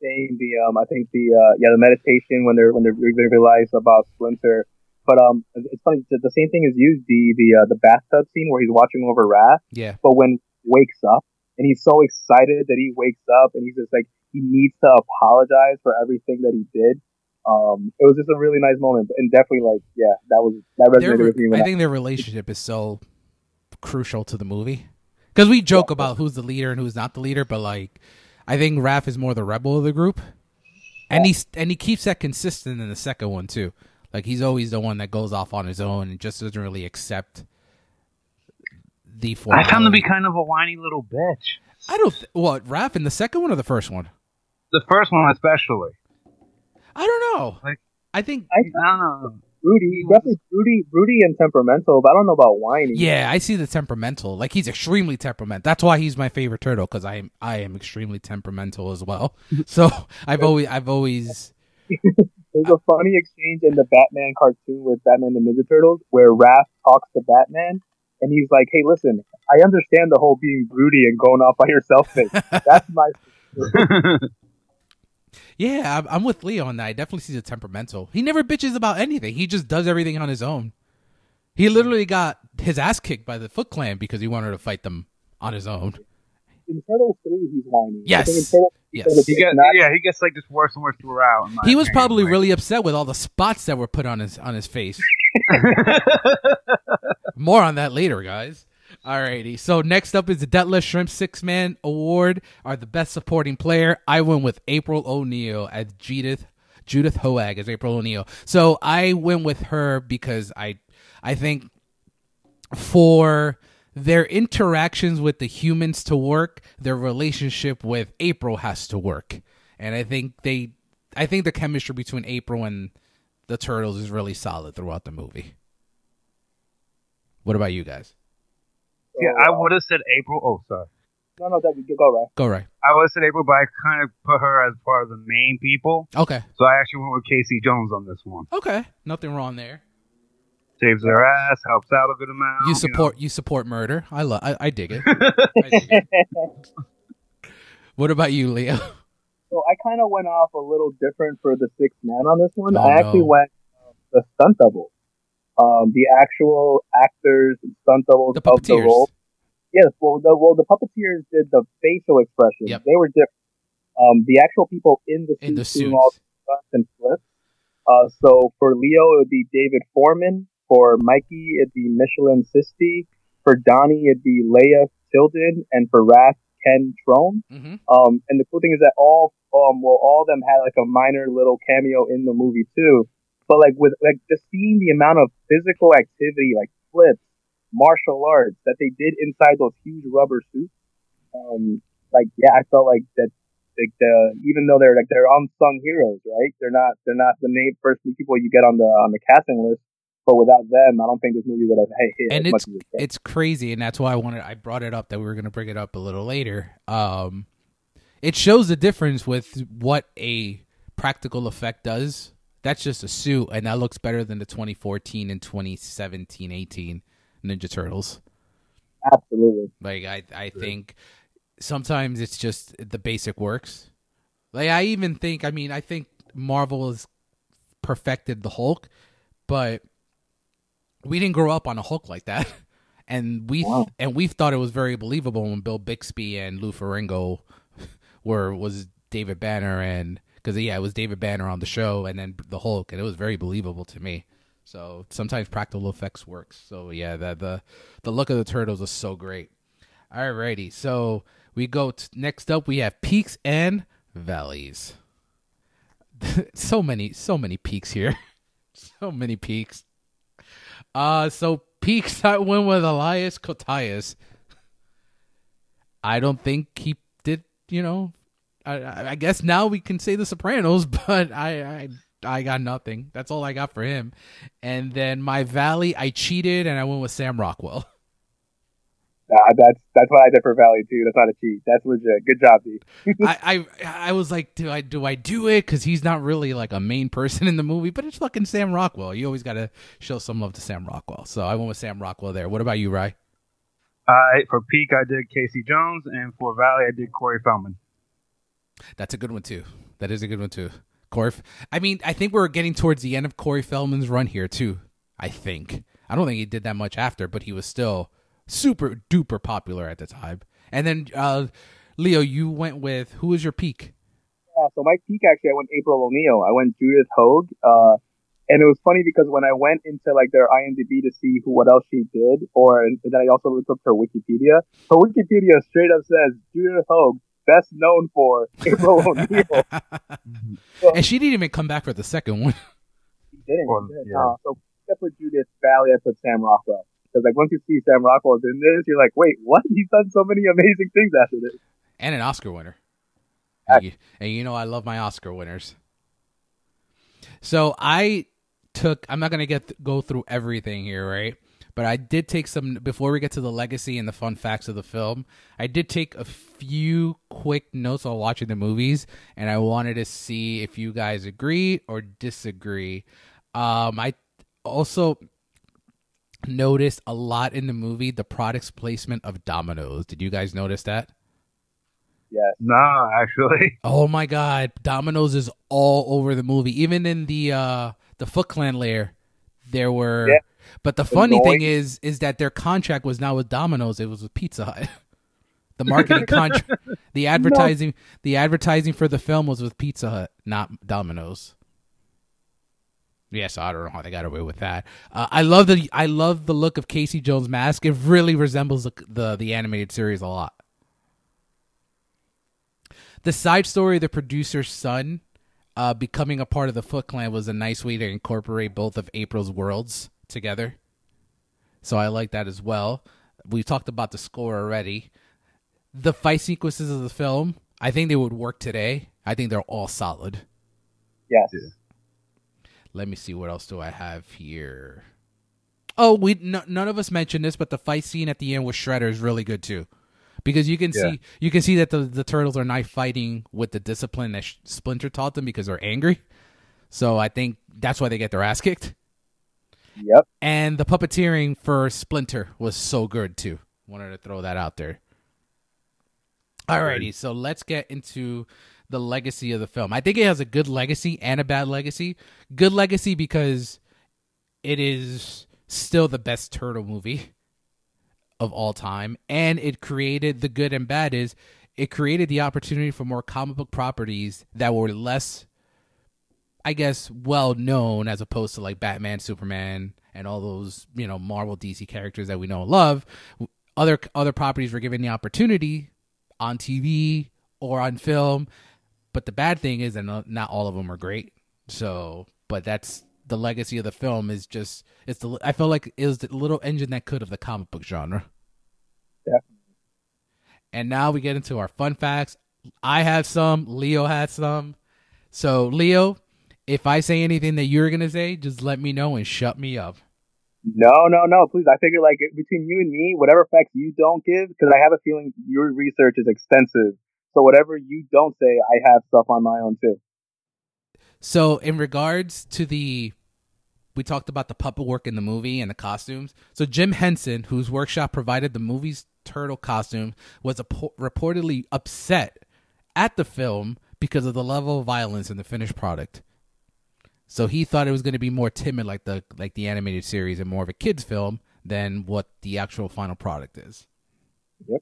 Same. the um I think the uh yeah the meditation when they're when they're they realize about Splinter. But um it's funny the, the same thing is used the the uh, the bathtub scene where he's watching over Raph, Yeah. but when wakes up and he's so excited that he wakes up and he's just like he needs to apologize for everything that he did. Um, it was just a really nice moment, and definitely like yeah, that was that Their, resonated with me. When I I, think their relationship is so crucial to the movie because we joke about who's the leader and who's not the leader, but like I think Raph is more the rebel of the group, and he's and he keeps that consistent in the second one too. Like he's always the one that goes off on his own and just doesn't really accept the. I found him to be kind of a whiny little bitch. I don't. Th- what Raph in the second one or the first one? The first one, especially. I don't know. Like- I think. I I don't know. Broody, definitely broody, broody and temperamental, but I don't know about whiny. Yeah, I see the temperamental. Like he's extremely temperamental. That's why he's my favorite turtle because I am I am extremely temperamental as well. [laughs] So I've always I've always [laughs] There's a funny exchange in the Batman cartoon with Batman and the Ninja Turtles where Raph talks to Batman and he's like, "Hey, listen, I understand the whole being broody and going off by yourself thing. [laughs] That's my Yeah, I'm, I'm with Leo on that. I definitely see the temperamental. He never bitches about anything. He just does everything on his own. He literally got his ass kicked by the Foot Clan because he wanted to fight them on his own. In Turtles three, he's whiny. Yes. think Yes. he gets, yeah, he gets like just worse and worse throughout. He was opinion, probably like- really upset with all the spots that were put on his on his face. [laughs] More on that later, guys. Alrighty. So next up is the Detlef Schrempf Six Man Award are the best supporting player. I went with April O'Neil as Judith Judith Hoag as April O'Neil. So I went with her because I I think for their interactions with the humans to work, their relationship with April has to work. And I think they I think the chemistry between April and the turtles is really solid throughout the movie. What about you guys? So, yeah, I uh, would have said April. Oh, sorry. No, no, that you go right. Go right. I would have said April, but I kind of put her as part of the main people. Okay. So I actually went with Casey Jones on this one. Okay. Nothing wrong there. Saves their ass, helps out a good amount. You know. support you support murder. I love I, I dig it. [laughs] I dig it. What about you, Leo? So I kind of went off a little different for the sixth man on this one. Oh, I actually no. went uh, the stunt double, um, the actual actors and stunt doubles The of the role. Yes, well, the well the puppeteers did the facial expressions. Yep. They were different. Um, the actual people in the In the suits doing all the stunts and flips. Uh, so for Leo, it would be David Forman. For Mikey, it'd be Michelan Sisti. For Donnie, it'd be Leif Tilden, and for Raph, Ken Troum. hmm Um, and the cool thing is that all, um, well, all of them had like a minor little cameo in the movie too. But like with like just seeing the amount of physical activity, like flips, martial arts that they did inside those huge rubber suits, um, like yeah, I felt like that. Like the even though they're like they're unsung heroes, right? They're not they're not the name first people you get on the on the casting list. But without them, I don't think this movie would have hit And it's it it's crazy, and that's why I wanted I brought it up that we were going to bring it up a little later. Um, it shows the difference with what a practical effect does. That's just a suit, and that looks better than the 2014 and 2017 18 Ninja Turtles. Absolutely. Like I, I think sometimes it's just the basic works. Like I even think, I mean, I think Marvel has perfected the Hulk, but we didn't grow up on a Hulk like that, [laughs] and we Wow. and we thought it was very believable when Bill Bixby and Lou Ferrigno [laughs] were was David Banner and because yeah, it was David Banner on the show and then the Hulk, and it was very believable to me. So sometimes practical effects works. So yeah, the the the look of the turtles is so great. Alrighty, so we go t- next up. We have peaks and valleys. [laughs] so many, so many peaks here. [laughs] so many peaks. Uh, so peaks. [laughs] I went with Elias Koteas. I don't think he did. You know, I, I I guess now we can say The Sopranos, [laughs] but I, I I got nothing. That's all I got for him. And then my valley, I cheated and I went with Sam Rockwell. [laughs] Uh, that's that's what I did for Valley too. That's not a cheat. That's legit. Good job, D. [laughs] I, I I was like, do I do I do it? Because he's not really like a main person in the movie, but it's fucking Sam Rockwell. You always got to show some love to Sam Rockwell. So I went with Sam Rockwell there. What about you, Rye? I for Peak I did Casey Jones, and for Valley I did Corey Feldman. That's a good one too. That is a good one too. Corey. I mean, I think we're getting towards the end of Corey Feldman's run here too. I think. I don't think he did that much after, but he was still super duper popular at the time. And then uh Leo, you went with who was your peak? Yeah, so my peak actually, I went April O'Neil. I went Judith Hoag. Uh, and it was funny because when I went into like their IMDb to see who what else she did, or and then I also looked up her Wikipedia. Her Wikipedia straight up says Judith Hoag, best known for [laughs] April O'Neil. and she didn't even come back for the second one. She didn't. Well, she didn't. yeah. Uh, so I put Judith Valley, I put Sam Rockwell. Because like once you see Sam Rockwell's in this, you're like, wait, what? [laughs] He's done so many amazing things after this. and an Oscar winner. And you, and you know I love my Oscar winners. So I took. I'm not gonna get go through everything here, right? But I did take some before we get to the legacy and the fun facts of the film. I did take a few quick notes while watching the movies, and I wanted to see if you guys agree or disagree. Um, I also noticed a lot in the movie the product's placement of Domino's. Did you guys notice that? Yes. Nah, actually. [laughs] Oh my god, Domino's is all over the movie. Even in the uh the Foot Clan lair, there were Yeah. But the funny Annoying. thing is is that their contract was not with Domino's, it was with Pizza Hut. [laughs] The marketing [laughs] contract the advertising the advertising for the film was with Pizza Hut, not Domino's. Yes, I don't know how they got away with that. Uh, I love the I love the look of Casey Jones' mask. It really resembles the the, the animated series a lot. The side story of the producer's son uh, becoming a part of the Foot Clan was a nice way to incorporate both of April's worlds together. So I like that as well. We talked about the score already. The fight sequences of the film, I think they would work today. I think they're all solid. Yes. Let me see what else do I have here. Oh, we n- none of us mentioned this, but the fight scene at the end with Shredder is really good too, because you can Yeah. see you can see that the the turtles are not fighting with the discipline that Sh- Splinter taught them because they're angry. So I think that's why they get their ass kicked. Yep. And the puppeteering for Splinter was so good too. Wanted to throw that out there. Alrighty, so let's get into the legacy of the film. I think it has a good legacy and a bad legacy. Good legacy because it is still the best turtle movie of all time, and it created the good and bad is it created the opportunity for more comic book properties that were less I guess well known as opposed to like Batman, Superman, and all those you know Marvel, DC characters that we know and love. Other other properties were given the opportunity on TV or on film, but the bad thing is that not all of them are great. So, but that's the legacy of the film is just it's the I feel like it was the little engine that could of the comic book genre. Definitely. And now we get into our fun facts. I have some. Leo had some. So Leo, if I say anything that you're gonna say, just let me know and shut me up. No, no, no. Please, I figure like between you and me, whatever facts you don't give, because I have a feeling your research is extensive. So whatever you don't say, I have stuff on my own too. So in regards to the we talked about the puppet work in the movie and the costumes. So Jim Henson, whose workshop provided the movie's turtle costume, was apo- reportedly upset at the film because of the level of violence in the finished product. So he thought it was going to be more timid, like the like the animated series, and more of a kids' film than what the actual final product is. Yep.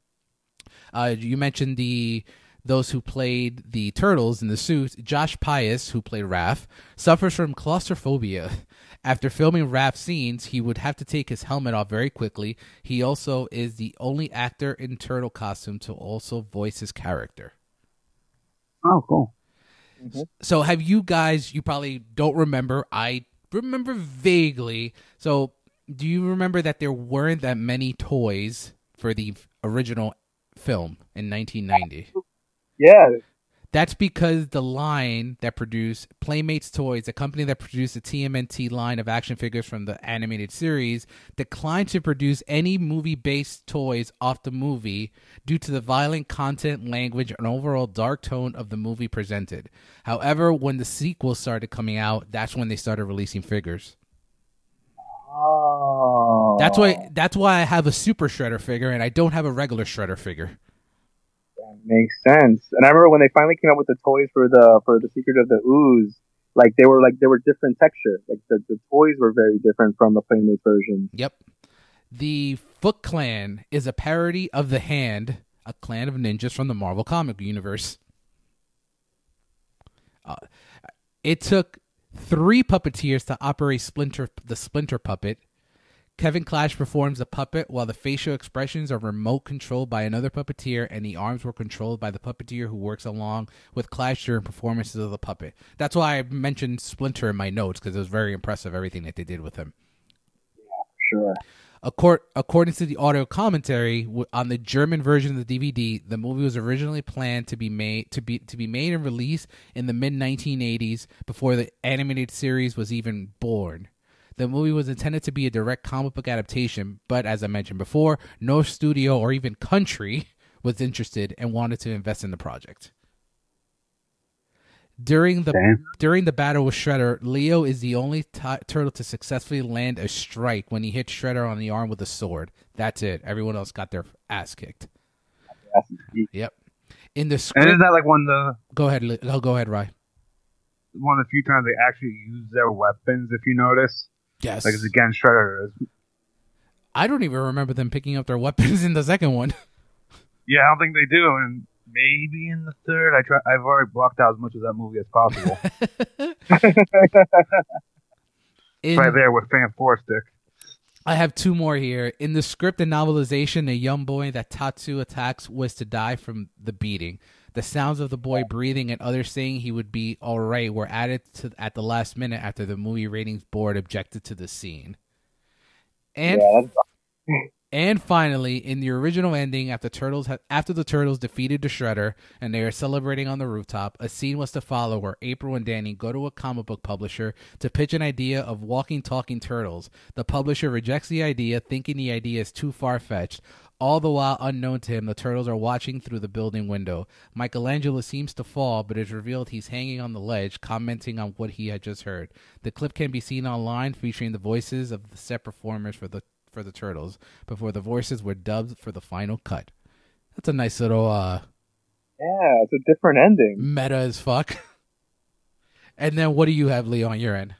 Uh, you mentioned the those who played the turtles in the suit. Josh Pais, who played Raph, suffers from claustrophobia. [laughs] After filming Raph's scenes, he would have to take his helmet off very quickly. He also is the only actor in turtle costume to also voice his character. Oh, cool. Mm-hmm. So have you guys you probably don't remember. I remember vaguely. So do you remember that there weren't that many toys for the original film in 1990? Yeah, That's because the line that produced Playmates Toys, the company that produced the TMNT line of action figures from the animated series, declined to produce any movie based toys off the movie due to the violent content, language, and overall dark tone of the movie presented. However, when the sequel started coming out, that's when they started releasing figures. Oh, That's why that's why I have a super shredder figure and I don't have a regular shredder figure. That makes sense. And I remember when they finally came out with the toys for the for the Secret of the Ooze, like they were like they were different texture. Like the, the toys were very different from the Playmate version. Yep. The Foot Clan is a parody of the Hand, a clan of ninjas from the Marvel comic universe. Uh, it took three puppeteers to operate Splinter, the Splinter puppet. Kevin Clash performs the puppet while the facial expressions are remote controlled by another puppeteer and the arms were controlled by the puppeteer who works along with Clash during performances of the puppet. That's why I mentioned Splinter in my notes because it was very impressive everything that they did with him. Sure. Accor- according to the audio commentary w- on the German version of the DVD, the movie was originally planned to be made to be to be made and released in the mid 1980s before the animated series was even born. The movie was intended to be a direct comic book adaptation, but as I mentioned before, no studio or even country [laughs] was interested and wanted to invest in the project. During the Damn. during the battle with Shredder, Leo is the only t- turtle to successfully land a strike when he hits Shredder on the arm with a sword. That's it. Everyone else got their ass kicked. Yep. In the script, And isn't that like one of the go ahead. Li- Oh, go ahead, Rye. one of the few times they actually use their weapons? If you notice, Yes. like it's against Shredder. I don't even remember them picking up their weapons [laughs] in the second one. Yeah, I don't think they do, and maybe in the third. I try. I've already blocked out as much of that movie as possible. [laughs] [laughs] In, right there with Fan Four Stick. I have two more here. In the script and novelization, a young boy that Tatsu attacks was to die from the beating. The sounds of the boy breathing and others saying he would be all right were added to at the last minute after the movie ratings board objected to the scene. And yeah, and finally, in the original ending, after turtles ha- after the turtles defeated the Shredder and they are celebrating on the rooftop, a scene was to follow where April and Danny go to a comic book publisher to pitch an idea of walking, talking turtles. The publisher rejects the idea, thinking the idea is too far fetched. All the while, unknown to him, the turtles are watching through the building window. Michelangelo seems to fall, but it's revealed he's hanging on the ledge, commenting on what he had just heard. The clip can be seen online, featuring the voices of the set performers for the for the turtles before the voices were dubbed for the final cut. That's a nice little uh yeah, it's a different ending. meta as fuck. [laughs] and then what do you have, Leo, on your end?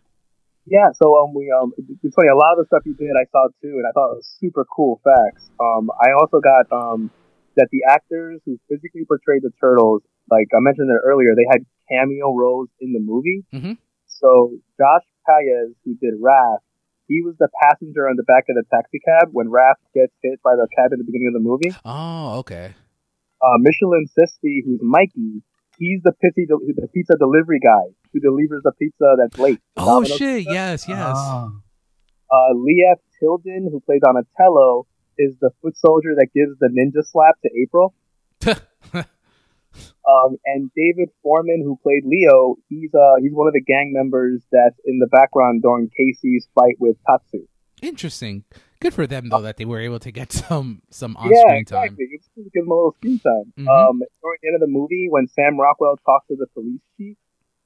Yeah, so um, we um, it's funny. A lot of the stuff you did, I saw too, and I thought it was super cool facts. Um, I also got um that the actors who physically portrayed the turtles, like I mentioned it earlier, they had cameo roles in the movie. Mhm. So Josh Pais, who did Raph, he was the passenger on the back of the taxi cab when Raph gets hit by the cab at the beginning of the movie. Oh, okay. Uh, Michelan Sisti, who's Mikey, he's the pizza the pizza delivery guy who delivers the pizza that's late. Oh Domino's shit, pizza. yes, yes. Ah. Uh, Leif Tilden, who played Donatello, is the foot soldier that gives the ninja slap to April. [laughs] Um, and David Forman, who played Leo, he's uh he's one of the gang members that's in the background during Casey's fight with Tatsu. Interesting. Good for them though that they were able to get [laughs] some some on yeah, screen time. exactly. You just give him a little screen time. Mhm. Um, during the end of the movie, when Sam Rockwell talks to the police chief,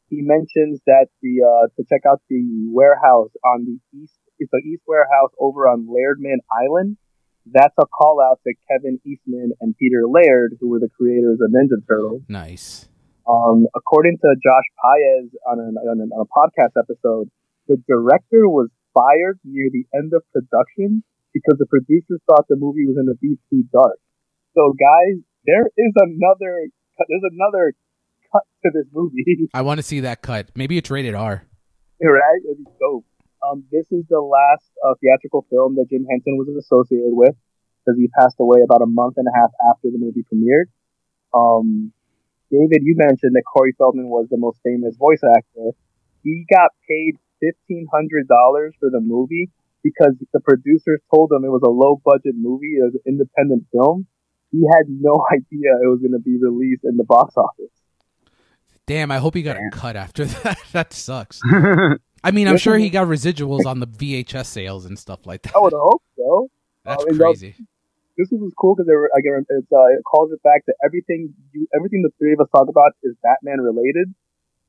he mentions that the uh to check out the warehouse on the east, it's the east warehouse over on Lairdman Island. That's a call out to Kevin Eastman and Peter Laird, who were the creators of Ninja Turtles. Nice. Um, according to Josh Pais on, an, on, an, on a podcast episode, the director was fired near the end of production because the producers thought the movie was going to be too dark. So, guys, there is another there's another cut to this movie. [laughs] I want to see that cut. Maybe it's rated R. right? It'd be dope. Um, this is the last uh, theatrical film that Jim Henson was associated with because he passed away about a month and a half after the movie premiered. Um, David, you mentioned that Corey Feldman was the most famous voice actor. He got paid fifteen hundred dollars for the movie because the producers told him it was a low budget movie, it was an independent film. He had no [laughs] idea it was going to be released in the box office. Damn, I hope he got a cut after [laughs] that. that sucks. [laughs] I mean, I'm sure he got residuals on the VHS sales and stuff like that. I would hope so. That's I mean, that- crazy. this was cool because again, it's, uh, it calls it back to everything you, everything the three of us talk about is Batman related.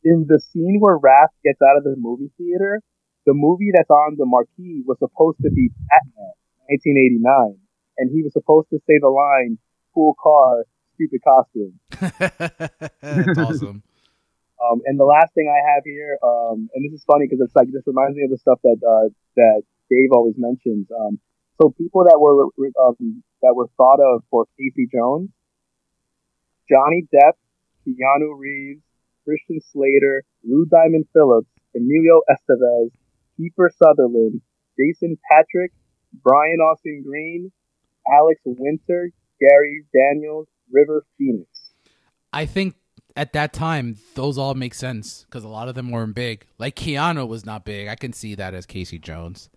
In the scene where Raph gets out of the movie theater, the movie that's on the marquee was supposed to be Batman, 1989, and he was supposed to say the line "Cool car, stupid costume." [laughs] That's awesome. Um, and the last thing I have here, um, and this is funny because it's like this reminds me of the stuff that uh, that Dave always mentions. Um, so people that were um, that were thought of for Casey Jones, Johnny Depp, Keanu Reeves, Christian Slater, Lou Diamond Phillips, Emilio Estevez, Kiefer Sutherland, Jason Patric, Brian Austin Green, Alex Winter, Gary Daniels, River Phoenix. I think at that time those all make sense because a lot of them weren't big. Like Keanu was not big. I can see that as Casey Jones.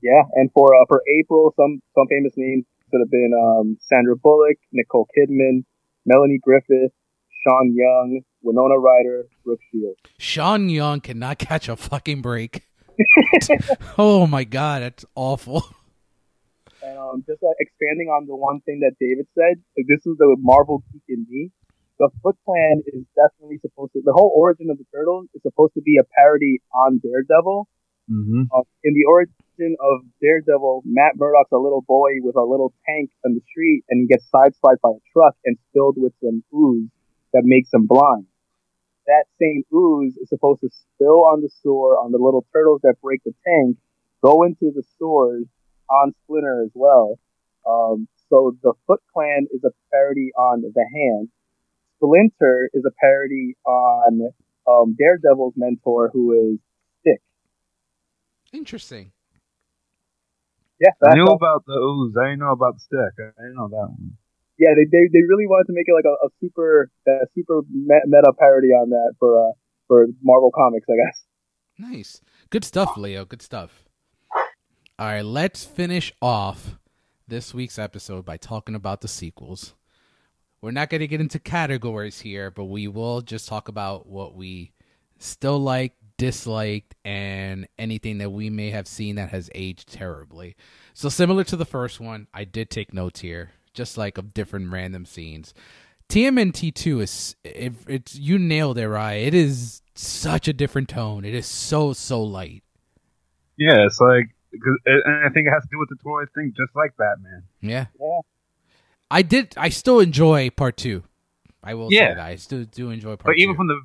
Yeah, and for uh, for April, some some famous names could have been um, Sandra Bullock, Nicole Kidman, Melanie Griffith, Sean Young, Winona Ryder, Brooke Shields. Sean Young cannot catch a fucking break. [laughs] oh my god, that's awful. And um, just uh, expanding on the one thing that David said, this is the Marvel geek in me. The Foot Clan is definitely supposed to. The whole origin of the Turtles is supposed to be a parody on Daredevil, Mm-hmm. Uh, in the origin of Daredevil, Matt Murdock's a little boy with a little tank on the street, and he gets sideswiped by a truck and filled with some ooze that makes him blind. That same ooze is supposed to spill on the sewer on the little turtles that break the tank, go into the sewers on Splinter as well. Um, so the Foot Clan is a parody on the Hand. Splinter is a parody on um, Daredevil's mentor, who is Stick. Interesting. Yeah, I that's knew all- about the ooze. I didn't know about the stick. I didn't know that one. Yeah, they, they they really wanted to make it like a, a super uh, super meta parody on that for uh for Marvel Comics, I guess. Nice. Good stuff, Leo. Good stuff. All right, let's finish off this week's episode by talking about the sequels. We're not going to get into categories here, but we will just talk about what we still like, disliked, and anything that we may have seen that has aged terribly. So, similar to the first one, I did take notes here, just like of different random scenes. TMNT two is it, it's you nailed it, right? It is such a different tone. It is so so light. Yeah, it's like, cause, and I think it has to do with the toy thing, just like Batman. Yeah. Yeah. I did. I still enjoy part two. I will Yeah. say that I still do enjoy part But two. even from the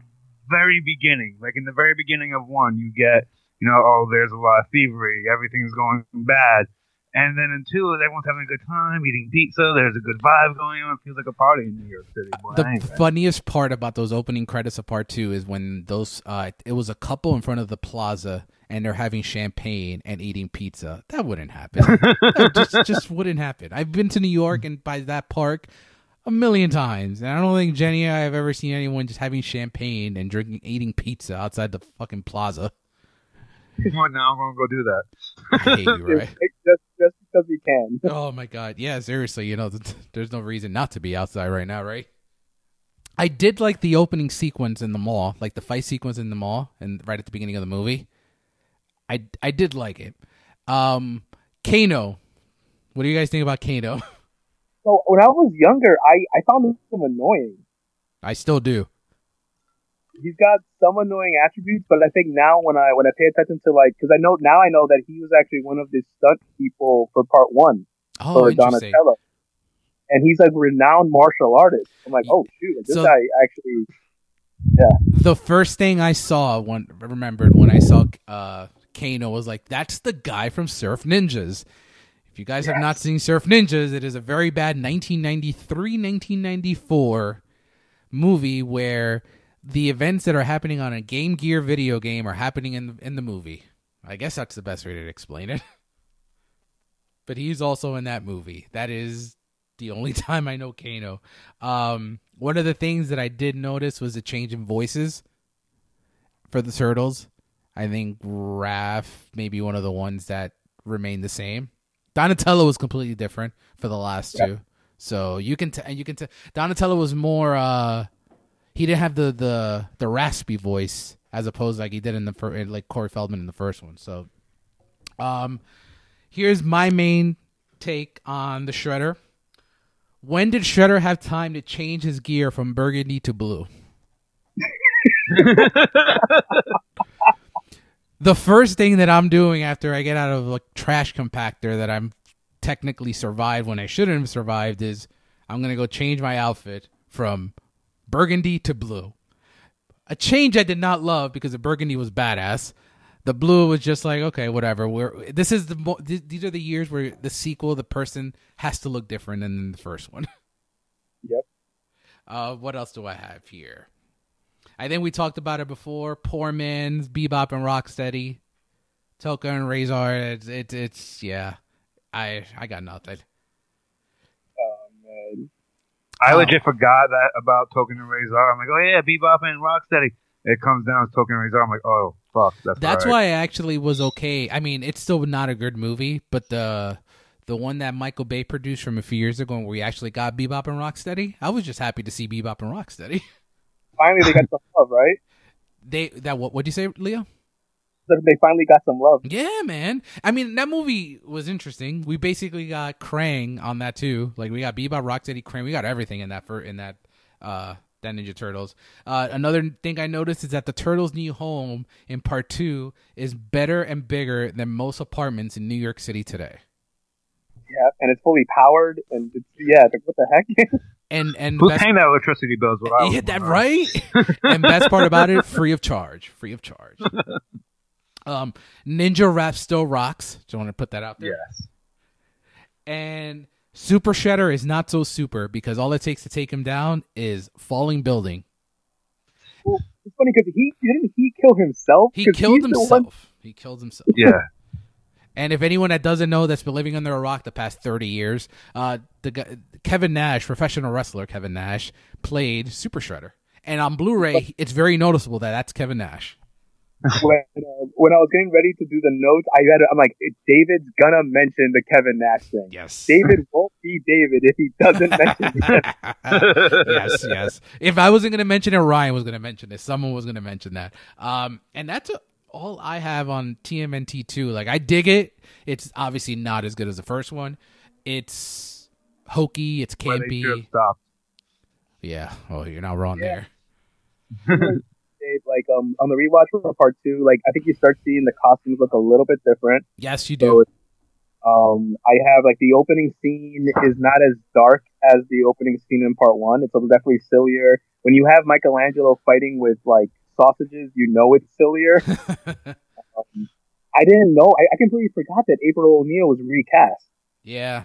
very beginning, like in the very beginning of one, you get, you know, oh, there's a lot of thievery, everything's going bad. And then in two, everyone's having a good time, eating pizza, there's a good vibe going on, it feels like a party in New York City. Boy, the funniest part about those opening credits of part two is when those uh it was a couple in front of the plaza and they're having champagne and eating pizza. That wouldn't happen. [laughs] that just just wouldn't happen. I've been to New York and by that park a million times, and I don't think Jenny and I have ever seen anyone just having champagne and drinking eating pizza outside the fucking plaza. Come on now I'm gonna go do that. I hate you, [laughs] right? Just because we can. [laughs] Oh my god. Yeah, seriously, you know, th- there's no reason not to be outside right now, right? I did like the opening sequence in the mall, like the fight sequence in the mall and right at the beginning of the movie. I I did like it. Um Keno. What do you guys think about Keno? [laughs] So when I was younger, I I found him annoying. I still do. He's got some annoying attributes, but I think now when I when I pay attention to like, because I know now I know that he was actually one of the stunt people for part one Oh, for. Donatello, and he's a renowned martial artist. I'm like, oh shoot, this So- guy actually. Yeah. The first thing I saw when remembered when I saw uh Keno was like, that's the guy from Surf Ninjas. If you guys have not seen Surf Ninjas, it is a very bad 1993-1994 movie where the events that are happening on a Game Gear video game are happening in in the movie. I guess that's the best way to explain it. [laughs] but he's also in that movie. That is the only [laughs] time I know Keno. Um, one of the things that I did notice was a change in voices for the turtles. I think Raph may be one of the ones that remained the same. Donatello was completely different for the last two. So you can t- you can t- Donatello was more uh he didn't have the the the raspy voice as opposed like he did in the fir- like Corey Feldman in the first one. So um here's my main take on the Shredder. When did Shredder have time to change his gear from burgundy to blue? [laughs] the first thing that I'm doing after I get out of a trash compactor that I'm technically survived when I shouldn't have survived is I'm gonna go change my outfit from burgundy to blue. A change I did not love because the burgundy was badass. The blue was just like okay, whatever. We're this is the mo- th- these are the years where the sequel, the person has to look different than the first one. [laughs] Yep. Uh, what else do I have here? I think we talked about it before. Poor Man's Bebop and Rocksteady, Tokka and Rahzar. It's it's, it's yeah. I I got nothing. Oh man. I Oh. legit forgot that about Tokka and Rahzar. I'm like, oh yeah, Bebop and Rocksteady. It comes down to Tokka and Rahzar. I'm like, oh fuck, that's That's right. why I actually was okay. I mean, it's still not a good movie, but the the one that Michael Bay produced from a few years ago, where we actually got Bebop and Rocksteady, I was just happy to see Bebop and Rocksteady. Finally, they got some [laughs] love, right? They that what what'd you say, Leo? That They finally got some love. Yeah, man. I mean, that movie was interesting. We basically got Krang on that too. Like we got Bebop, Rocksteady, Krang. We got everything in that for in that uh than Ninja Turtles. Uh, another thing I noticed is that the Turtles' new home in part two is better and bigger than most apartments in New York City today. Yeah, and it's fully powered, and it's, yeah, like, what the heck? [laughs] And and Who's best, paying that electricity bill? Is what I yeah, was that right. [laughs] and best part about it, free of charge, free of charge. [laughs] Um, Ninja Rap still rocks. Do you want to put that out there? Yes. And Super Shredder is not so super because all it takes to take him down is falling building. well, it's funny because he didn't he kill himself? He 'Cause killed he's the one- himself. He killed himself. Yeah. [laughs] [laughs] And if anyone that doesn't know that's been living under a rock the past 30 years, uh, the guy, Kevin Nash, professional wrestler Kevin Nash, played Super Shredder. And on Blu-ray, it's very noticeable that that's Kevin Nash. When, uh, when I was getting ready to do the notes, I had I'm like, David's gonna mention the Kevin Nash thing. Yes. David won't be David if he doesn't mention [laughs] Kevin. yes, yes. If I wasn't going to mention it, Ryan was going to mention it. Someone was going to mention that. Um, and that's a, all I have on TMNT two. Like I dig it. It's obviously not as good as the first one. It's hokey. It's Where they should have campy. Yeah. Oh, you're not wrong Yeah. there. [laughs] Dave, like um on the rewatch for part two, like I think you start seeing the costumes look a little bit different. Yes, you do. it's, um, I have like the opening scene is not as dark as the opening scene in part one. It's definitely sillier. When you have Michelangelo fighting with like sausages, you know it's sillier. [laughs] um, I didn't know. I, I completely forgot that April O'Neil was recast. yeah.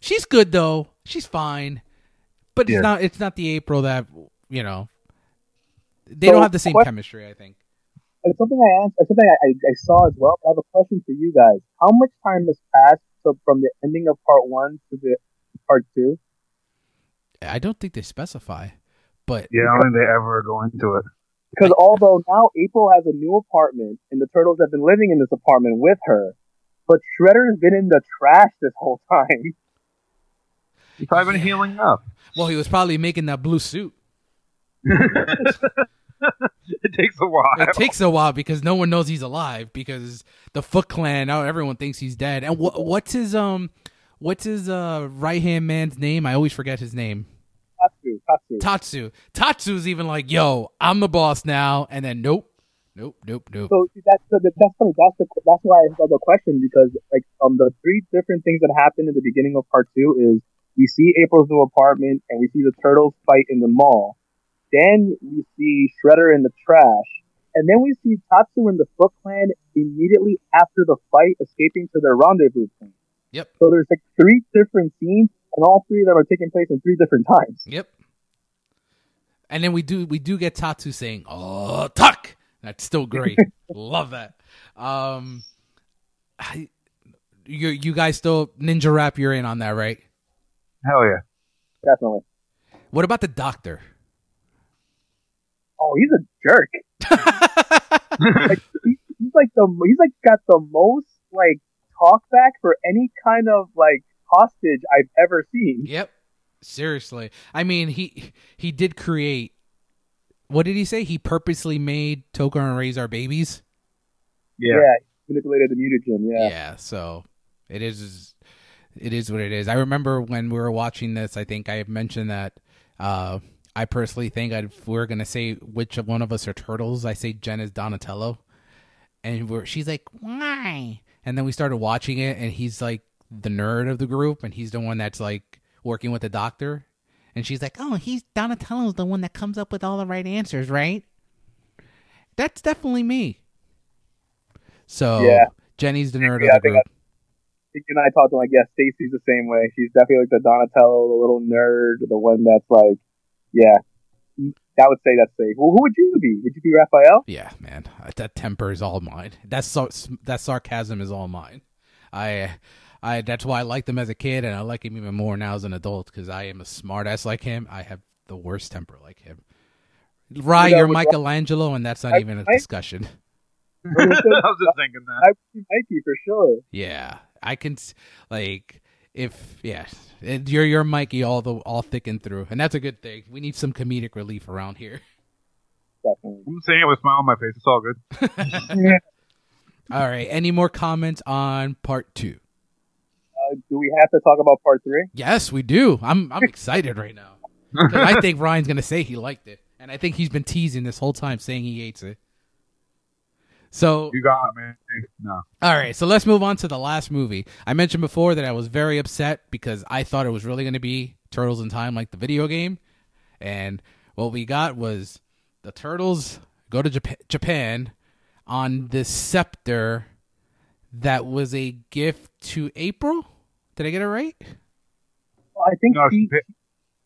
She's good though. She's fine. But it's Yeah. not. It's not the April that you know. They So, don't have the same what- chemistry. I think. And something I asked, something I, I, I saw as well. I have a question for you guys. How much time has passed so from the ending of part one to the part two? I don't think they specify. But Yeah, I don't think they ever go into it. Because although now April has a new apartment and the turtles have been living in this apartment with her, but Shredder's been in the trash this whole time. He's probably been healing up. well, he was probably making that blue suit. [laughs] [laughs] it takes a while. It takes a while because no one knows he's alive because the Foot Clan now everyone thinks he's dead. And what what's his um what's his uh right hand man's name? I always forget his name. Tatsu, Tatsu. Tatsu. Tatsu's even like, "Yo, I'm the boss now." And then nope. Nope, nope, nope. So that's the, that's funny. That's the that's why I had the question because like um the three different things that happen in the beginning of part two is we see April's new apartment and we see the turtles fight in the mall. Then we see Shredder in the trash, and then we see Tatsu and the Foot Clan immediately after the fight escaping to their rendezvous point. Yep. So there's like three different scenes, and all three of them are taking place in three different times. Yep. And then we do we do get Tatsu saying, "Oh, tuck." That's still great. [laughs] Love that. Um, I, you you guys still ninja rap? You're in on that, right? Hell yeah. Definitely. What about the doctor? Oh, he's a jerk. like [laughs] he, he's like the he's like got the most like talk back for any kind of like hostage I've ever seen. Yep. Seriously. I mean, he he did create what did he say? He purposely made Tokka and Rahzar babies. Yeah. manipulated the mutagen. Yeah. Yeah, so it is it is what it is. I remember when we were watching this, I think I mentioned that uh I personally think I'd, if we're gonna say which one of us are turtles, I say Jen is Donatello. And we're she's like, Why? And then we started watching it and he's like the nerd of the group and he's the one that's like working with the doctor. And she's like, Oh, he's Donatello's the one that comes up with all the right answers, right? That's definitely me. So Yeah. Jenny's the nerd Yeah, of the group. And I talked. I'm like, yeah, Stacy's the same way. She's definitely like the Donatello, the little nerd, the one that's like, yeah. I would say that's safe. Well, who would you be? Would you be Raphael? Yeah, man, that temper is all mine. That sar- that sarcasm is all mine. I, I that's why I liked him as a kid, and I like him even more now as an adult because I am a smartass like him. I have the worst temper like him. Rye, You know, you're with- Michelangelo, and that's not I- even a I- discussion. [laughs] [laughs] I was just thinking that. I would be Mikey for sure. Yeah, I can like if yeah, it- you're you're Mikey all the all thick and through, and that's a good thing. We need some comedic relief around here. Definitely. I'm saying it with a smile on my face. It's all good. [laughs] All right, any more comments on part two? Uh, do we have to talk about part three? Yes, we do. I'm I'm [laughs] excited right now. I think Ryan's gonna say he liked it, and I think he's been teasing this whole time, saying he hates it. So You got me. No. all right, so let's move on to the last movie. I mentioned before that I was very upset because I thought it was really going to be Turtles in Time, like the video game, and what we got was the turtles go to Jap- Japan on this scepter that was a gift to April. Did I get it right? Well, I think No, she, she-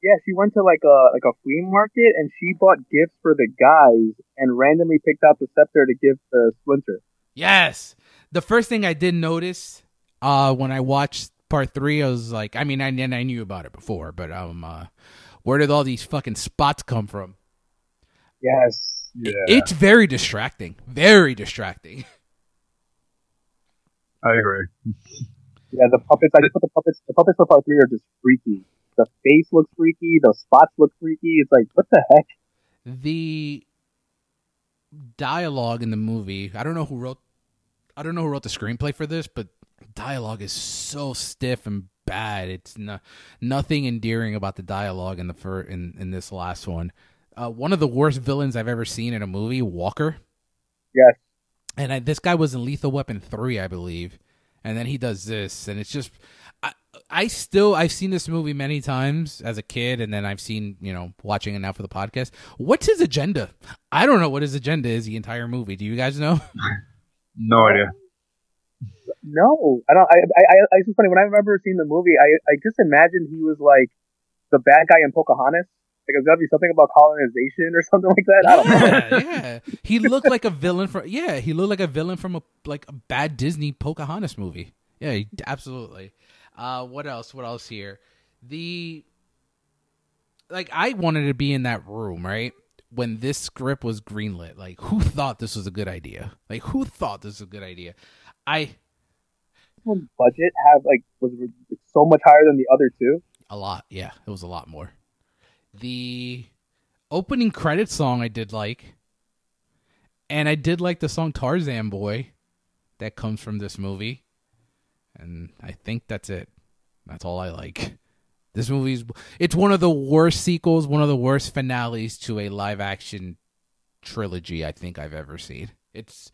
yeah, she went to like a like a flea market and she bought gifts for the guys and randomly picked out the scepter to give to Splinter. Yes. The first thing I did notice uh, when I watched part three, I was like, I mean, I, and I knew about it before, but um, uh, where did all these fucking spots come from? Yes. Yeah. It's very distracting. Very distracting. [laughs] I agree. Yeah, the puppets. I just put the puppets. The puppets for part three are just freaky. The face looks freaky. The spots look freaky. It's like what the heck? The dialogue in the movie, I don't know who wrote I don't know who wrote the screenplay for this, but dialogue is so stiff and bad. It's no, nothing endearing about the dialogue in the fir- in in this last one. Uh, one of the worst villains I've ever seen in a movie, Walker. Yes. and I, this guy was in Lethal Weapon three, I believe, and then he does this, and it's just, I, I still I've seen this movie many times as a kid, and then I've seen you know watching it now for the podcast. What's his agenda? I don't know what his agenda is the entire movie. Do you guys know? [laughs] No idea. No, I don't. I. I. I it's just funny when I remember seeing the movie. I. I just imagined he was like the bad guy in Pocahontas. Like it's gotta be something about colonization or [laughs] something like that. I don't know. yeah, yeah. He looked like a villain from yeah, he looked like a villain from a like a bad Disney Pocahontas movie. Yeah, he, absolutely. Uh, what else? What else here? The like I wanted to be in that room, right? When this script was greenlit, like who thought this was a good idea? Like who thought this was a good idea? I budget have like was so much higher than the other two. a lot, yeah, it was a lot more. The opening credit song I did like, and I did like the song Tarzan Boy that comes from this movie, and I think that's it. That's all I like. This movie's it's one of the worst sequels, one of the worst finales to a live action trilogy I think I've ever seen. It's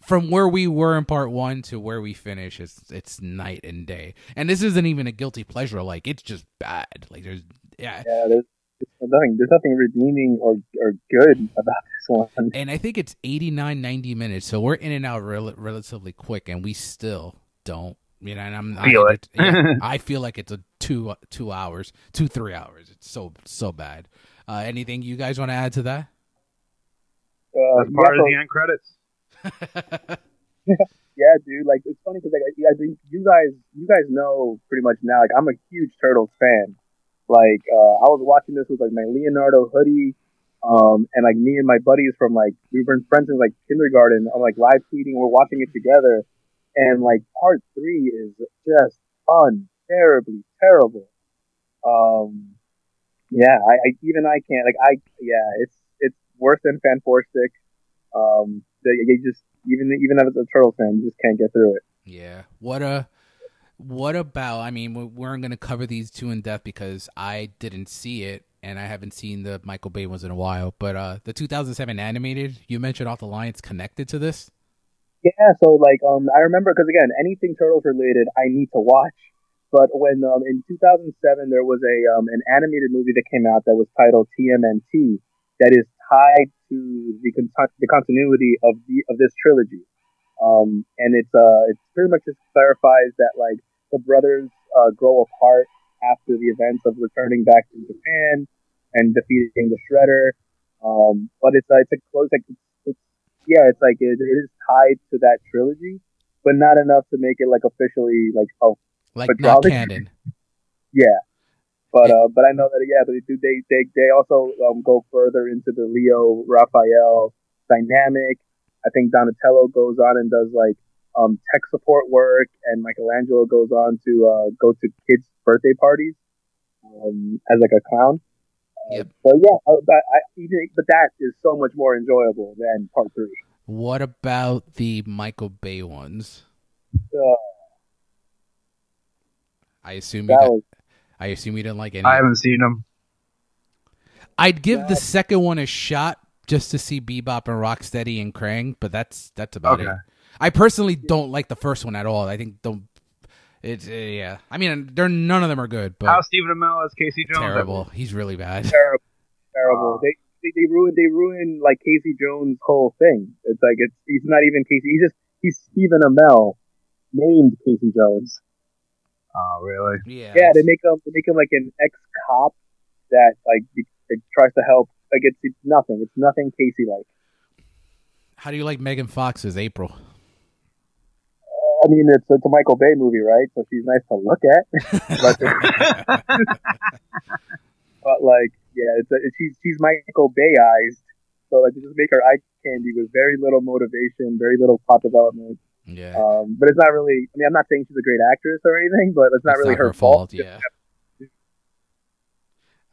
from where we were in part one to where we finish, it's it's night and day. And this isn't even a guilty pleasure. Like it's just bad. Like there's yeah. Yeah, there's, there's nothing. There's nothing redeeming or or good about this one. And I think it's 89, 90 minutes. So we're in and out rel- relatively quick, and we still don't. You know, and I'm Feel I, it. yeah, [laughs] I feel like it's a two two hours, two three hours. It's so so bad. Uh, anything you guys want to add to that? Uh, That's part yeah, of so- the end credits. [laughs] Yeah, dude. Like it's funny because like I I think you guys you guys know pretty much now. Like I'm a huge Turtles fan. Like uh, I was watching this with like my Leonardo hoodie, um, and like me and my buddies from like we've been friends since like kindergarten. I'm like live tweeting. We're watching it together, and like part three is just unbearably terrible. Um, yeah, I, I even I can't like I yeah it's it's worse than Fant4stic. Um, they, they just even even it's a Turtles fan, you just can't get through it. Yeah. What a what about I mean we weren't going to cover these two in depth because I didn't see it and I haven't seen the Michael Bay ones in a while, but uh the 2007 animated you mentioned off the line it's connected to this? Yeah, so like um I remember because again anything Turtles related I need to watch. But when um in 2007 there was a um an animated movie that came out that was titled TMNT that is tied to the con- the continuity of the of this trilogy. Um and it's uh it's pretty much just clarifies that like the brothers uh grow apart after the events of returning back to Japan and defeating the Shredder. Um but it's uh, it's a close like yeah, it's like it, it is tied to that trilogy, but not enough to make it like officially like oh Like not canon. yeah. But uh, but I know that yeah, but they do they they they also um go further into the Leo Raphael dynamic. I think Donatello goes on and does like um tech support work, and Michelangelo goes on to uh go to kids' birthday parties um as like a clown. Yep. But yeah, uh, but I, even but that is so much more enjoyable than part three. What about the Michael Bay ones? Uh, I assume you got, was I assume you didn't like any. I haven't seen them. I'd give the second one a shot just to see Bebop and Rocksteady and Krang, but that's that's about Okay. it. I personally don't like the first one at all. I think don't. It's uh, yeah. I mean, they're none of them are good, but How's Stephen Amell as Casey Jones? terrible. He's really bad. terrible, terrible. They, they they ruined they ruined like Casey Jones' whole thing. It's like it's he's not even Casey. He's just he's Stephen Amell named Casey Jones. Oh, really? Yeah. Yeah, they make him they make him like an ex cop that like be- that tries to help. Like it's it's nothing. It's nothing Casey like. How do you like Megan Fox's April? I mean, it's it's a Michael Bay movie, right? So she's nice to look at. but, [laughs] [laughs] but like, yeah, it's a, she's she's Michael Bayized. So like, just make her eye candy with very little motivation, very little plot development. Yeah. Um, but it's not really. I mean, I'm not saying she's a great actress or anything, but it's not It's really her, fault. Yeah.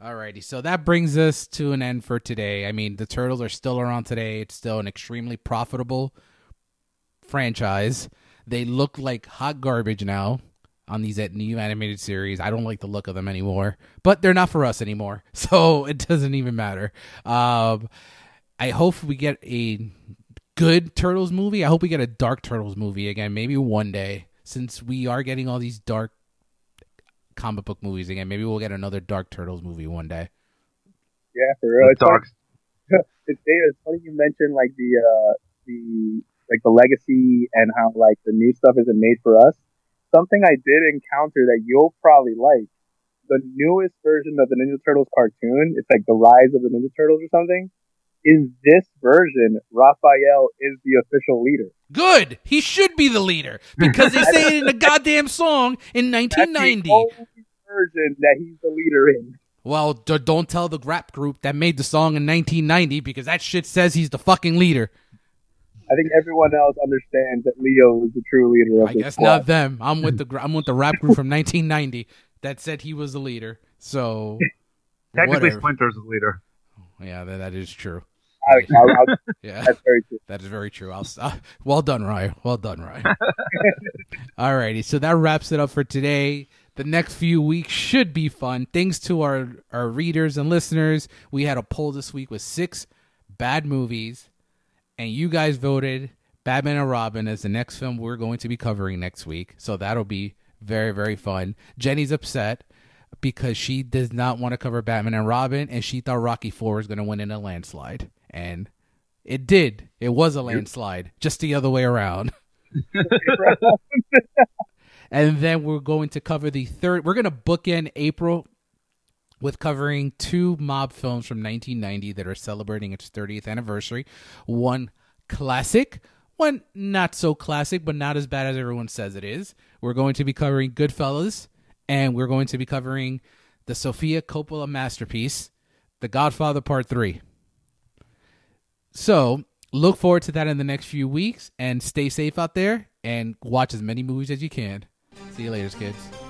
Alrighty, so that brings us to an end for today. I mean, the Turtles are still around today. It's still an extremely profitable franchise. They look like hot garbage now on these new animated series. I don't like the look of them anymore, but they're not for us anymore, [laughs] so it doesn't even matter. Um, I hope we get a good Turtles movie. I hope we get a Dark Turtles movie again, maybe one day, since we are getting all these dark comic book movies again. Maybe we'll get another Dark Turtles movie one day. Yeah, for real. It's Dark. [laughs] Funny, it's, it's funny you mentioned like the uh, the like the legacy and how like the new stuff isn't made for us. Something I did encounter that you'll probably like. The newest version of the Ninja Turtles cartoon, it's like the Rise of the Ninja Turtles or something. In this version, Raphael is the official leader. Good. He should be the leader because they say it in the [laughs] goddamn song in That's 1990. the only version that he's the leader in. Well, d- don't tell the rap group that made the song in 1990 because that shit says he's the fucking leader. I think everyone else understands that Leo is the true leader of I this guess squad. not them. I'm with the I'm with the rap group from 1990 that said he was the leader. So [laughs] Technically, whatever. Splinter's the leader. yeah, that, that is true. I, I, I, [laughs] Yeah. that's very true. That is very true. I'll uh, well done, Ryan. Well done, Ryan. [laughs] All righty, so that wraps it up for today. The next few weeks should be fun. Thanks to our our readers and listeners, we had a poll this week with six bad movies, and you guys voted Batman and Robin as the next film we're going to be covering next week. So that'll be very very fun. Jenny's upset because she does not want to cover Batman and Robin, and she thought Rocky Four was going to win in a landslide, and it did. It was a landslide, just the other way around. [laughs] and then we're going to cover the third. We're going to bookend April with covering two mob films from 1990 that are celebrating its 30th anniversary. One classic, one not so classic, but not as bad as everyone says it is. We're going to be covering Goodfellas, and we're going to be covering the Sofia Coppola masterpiece, The Godfather Part 3. So look forward to that in the next few weeks and stay safe out there and watch as many movies as you can. See you later, kids.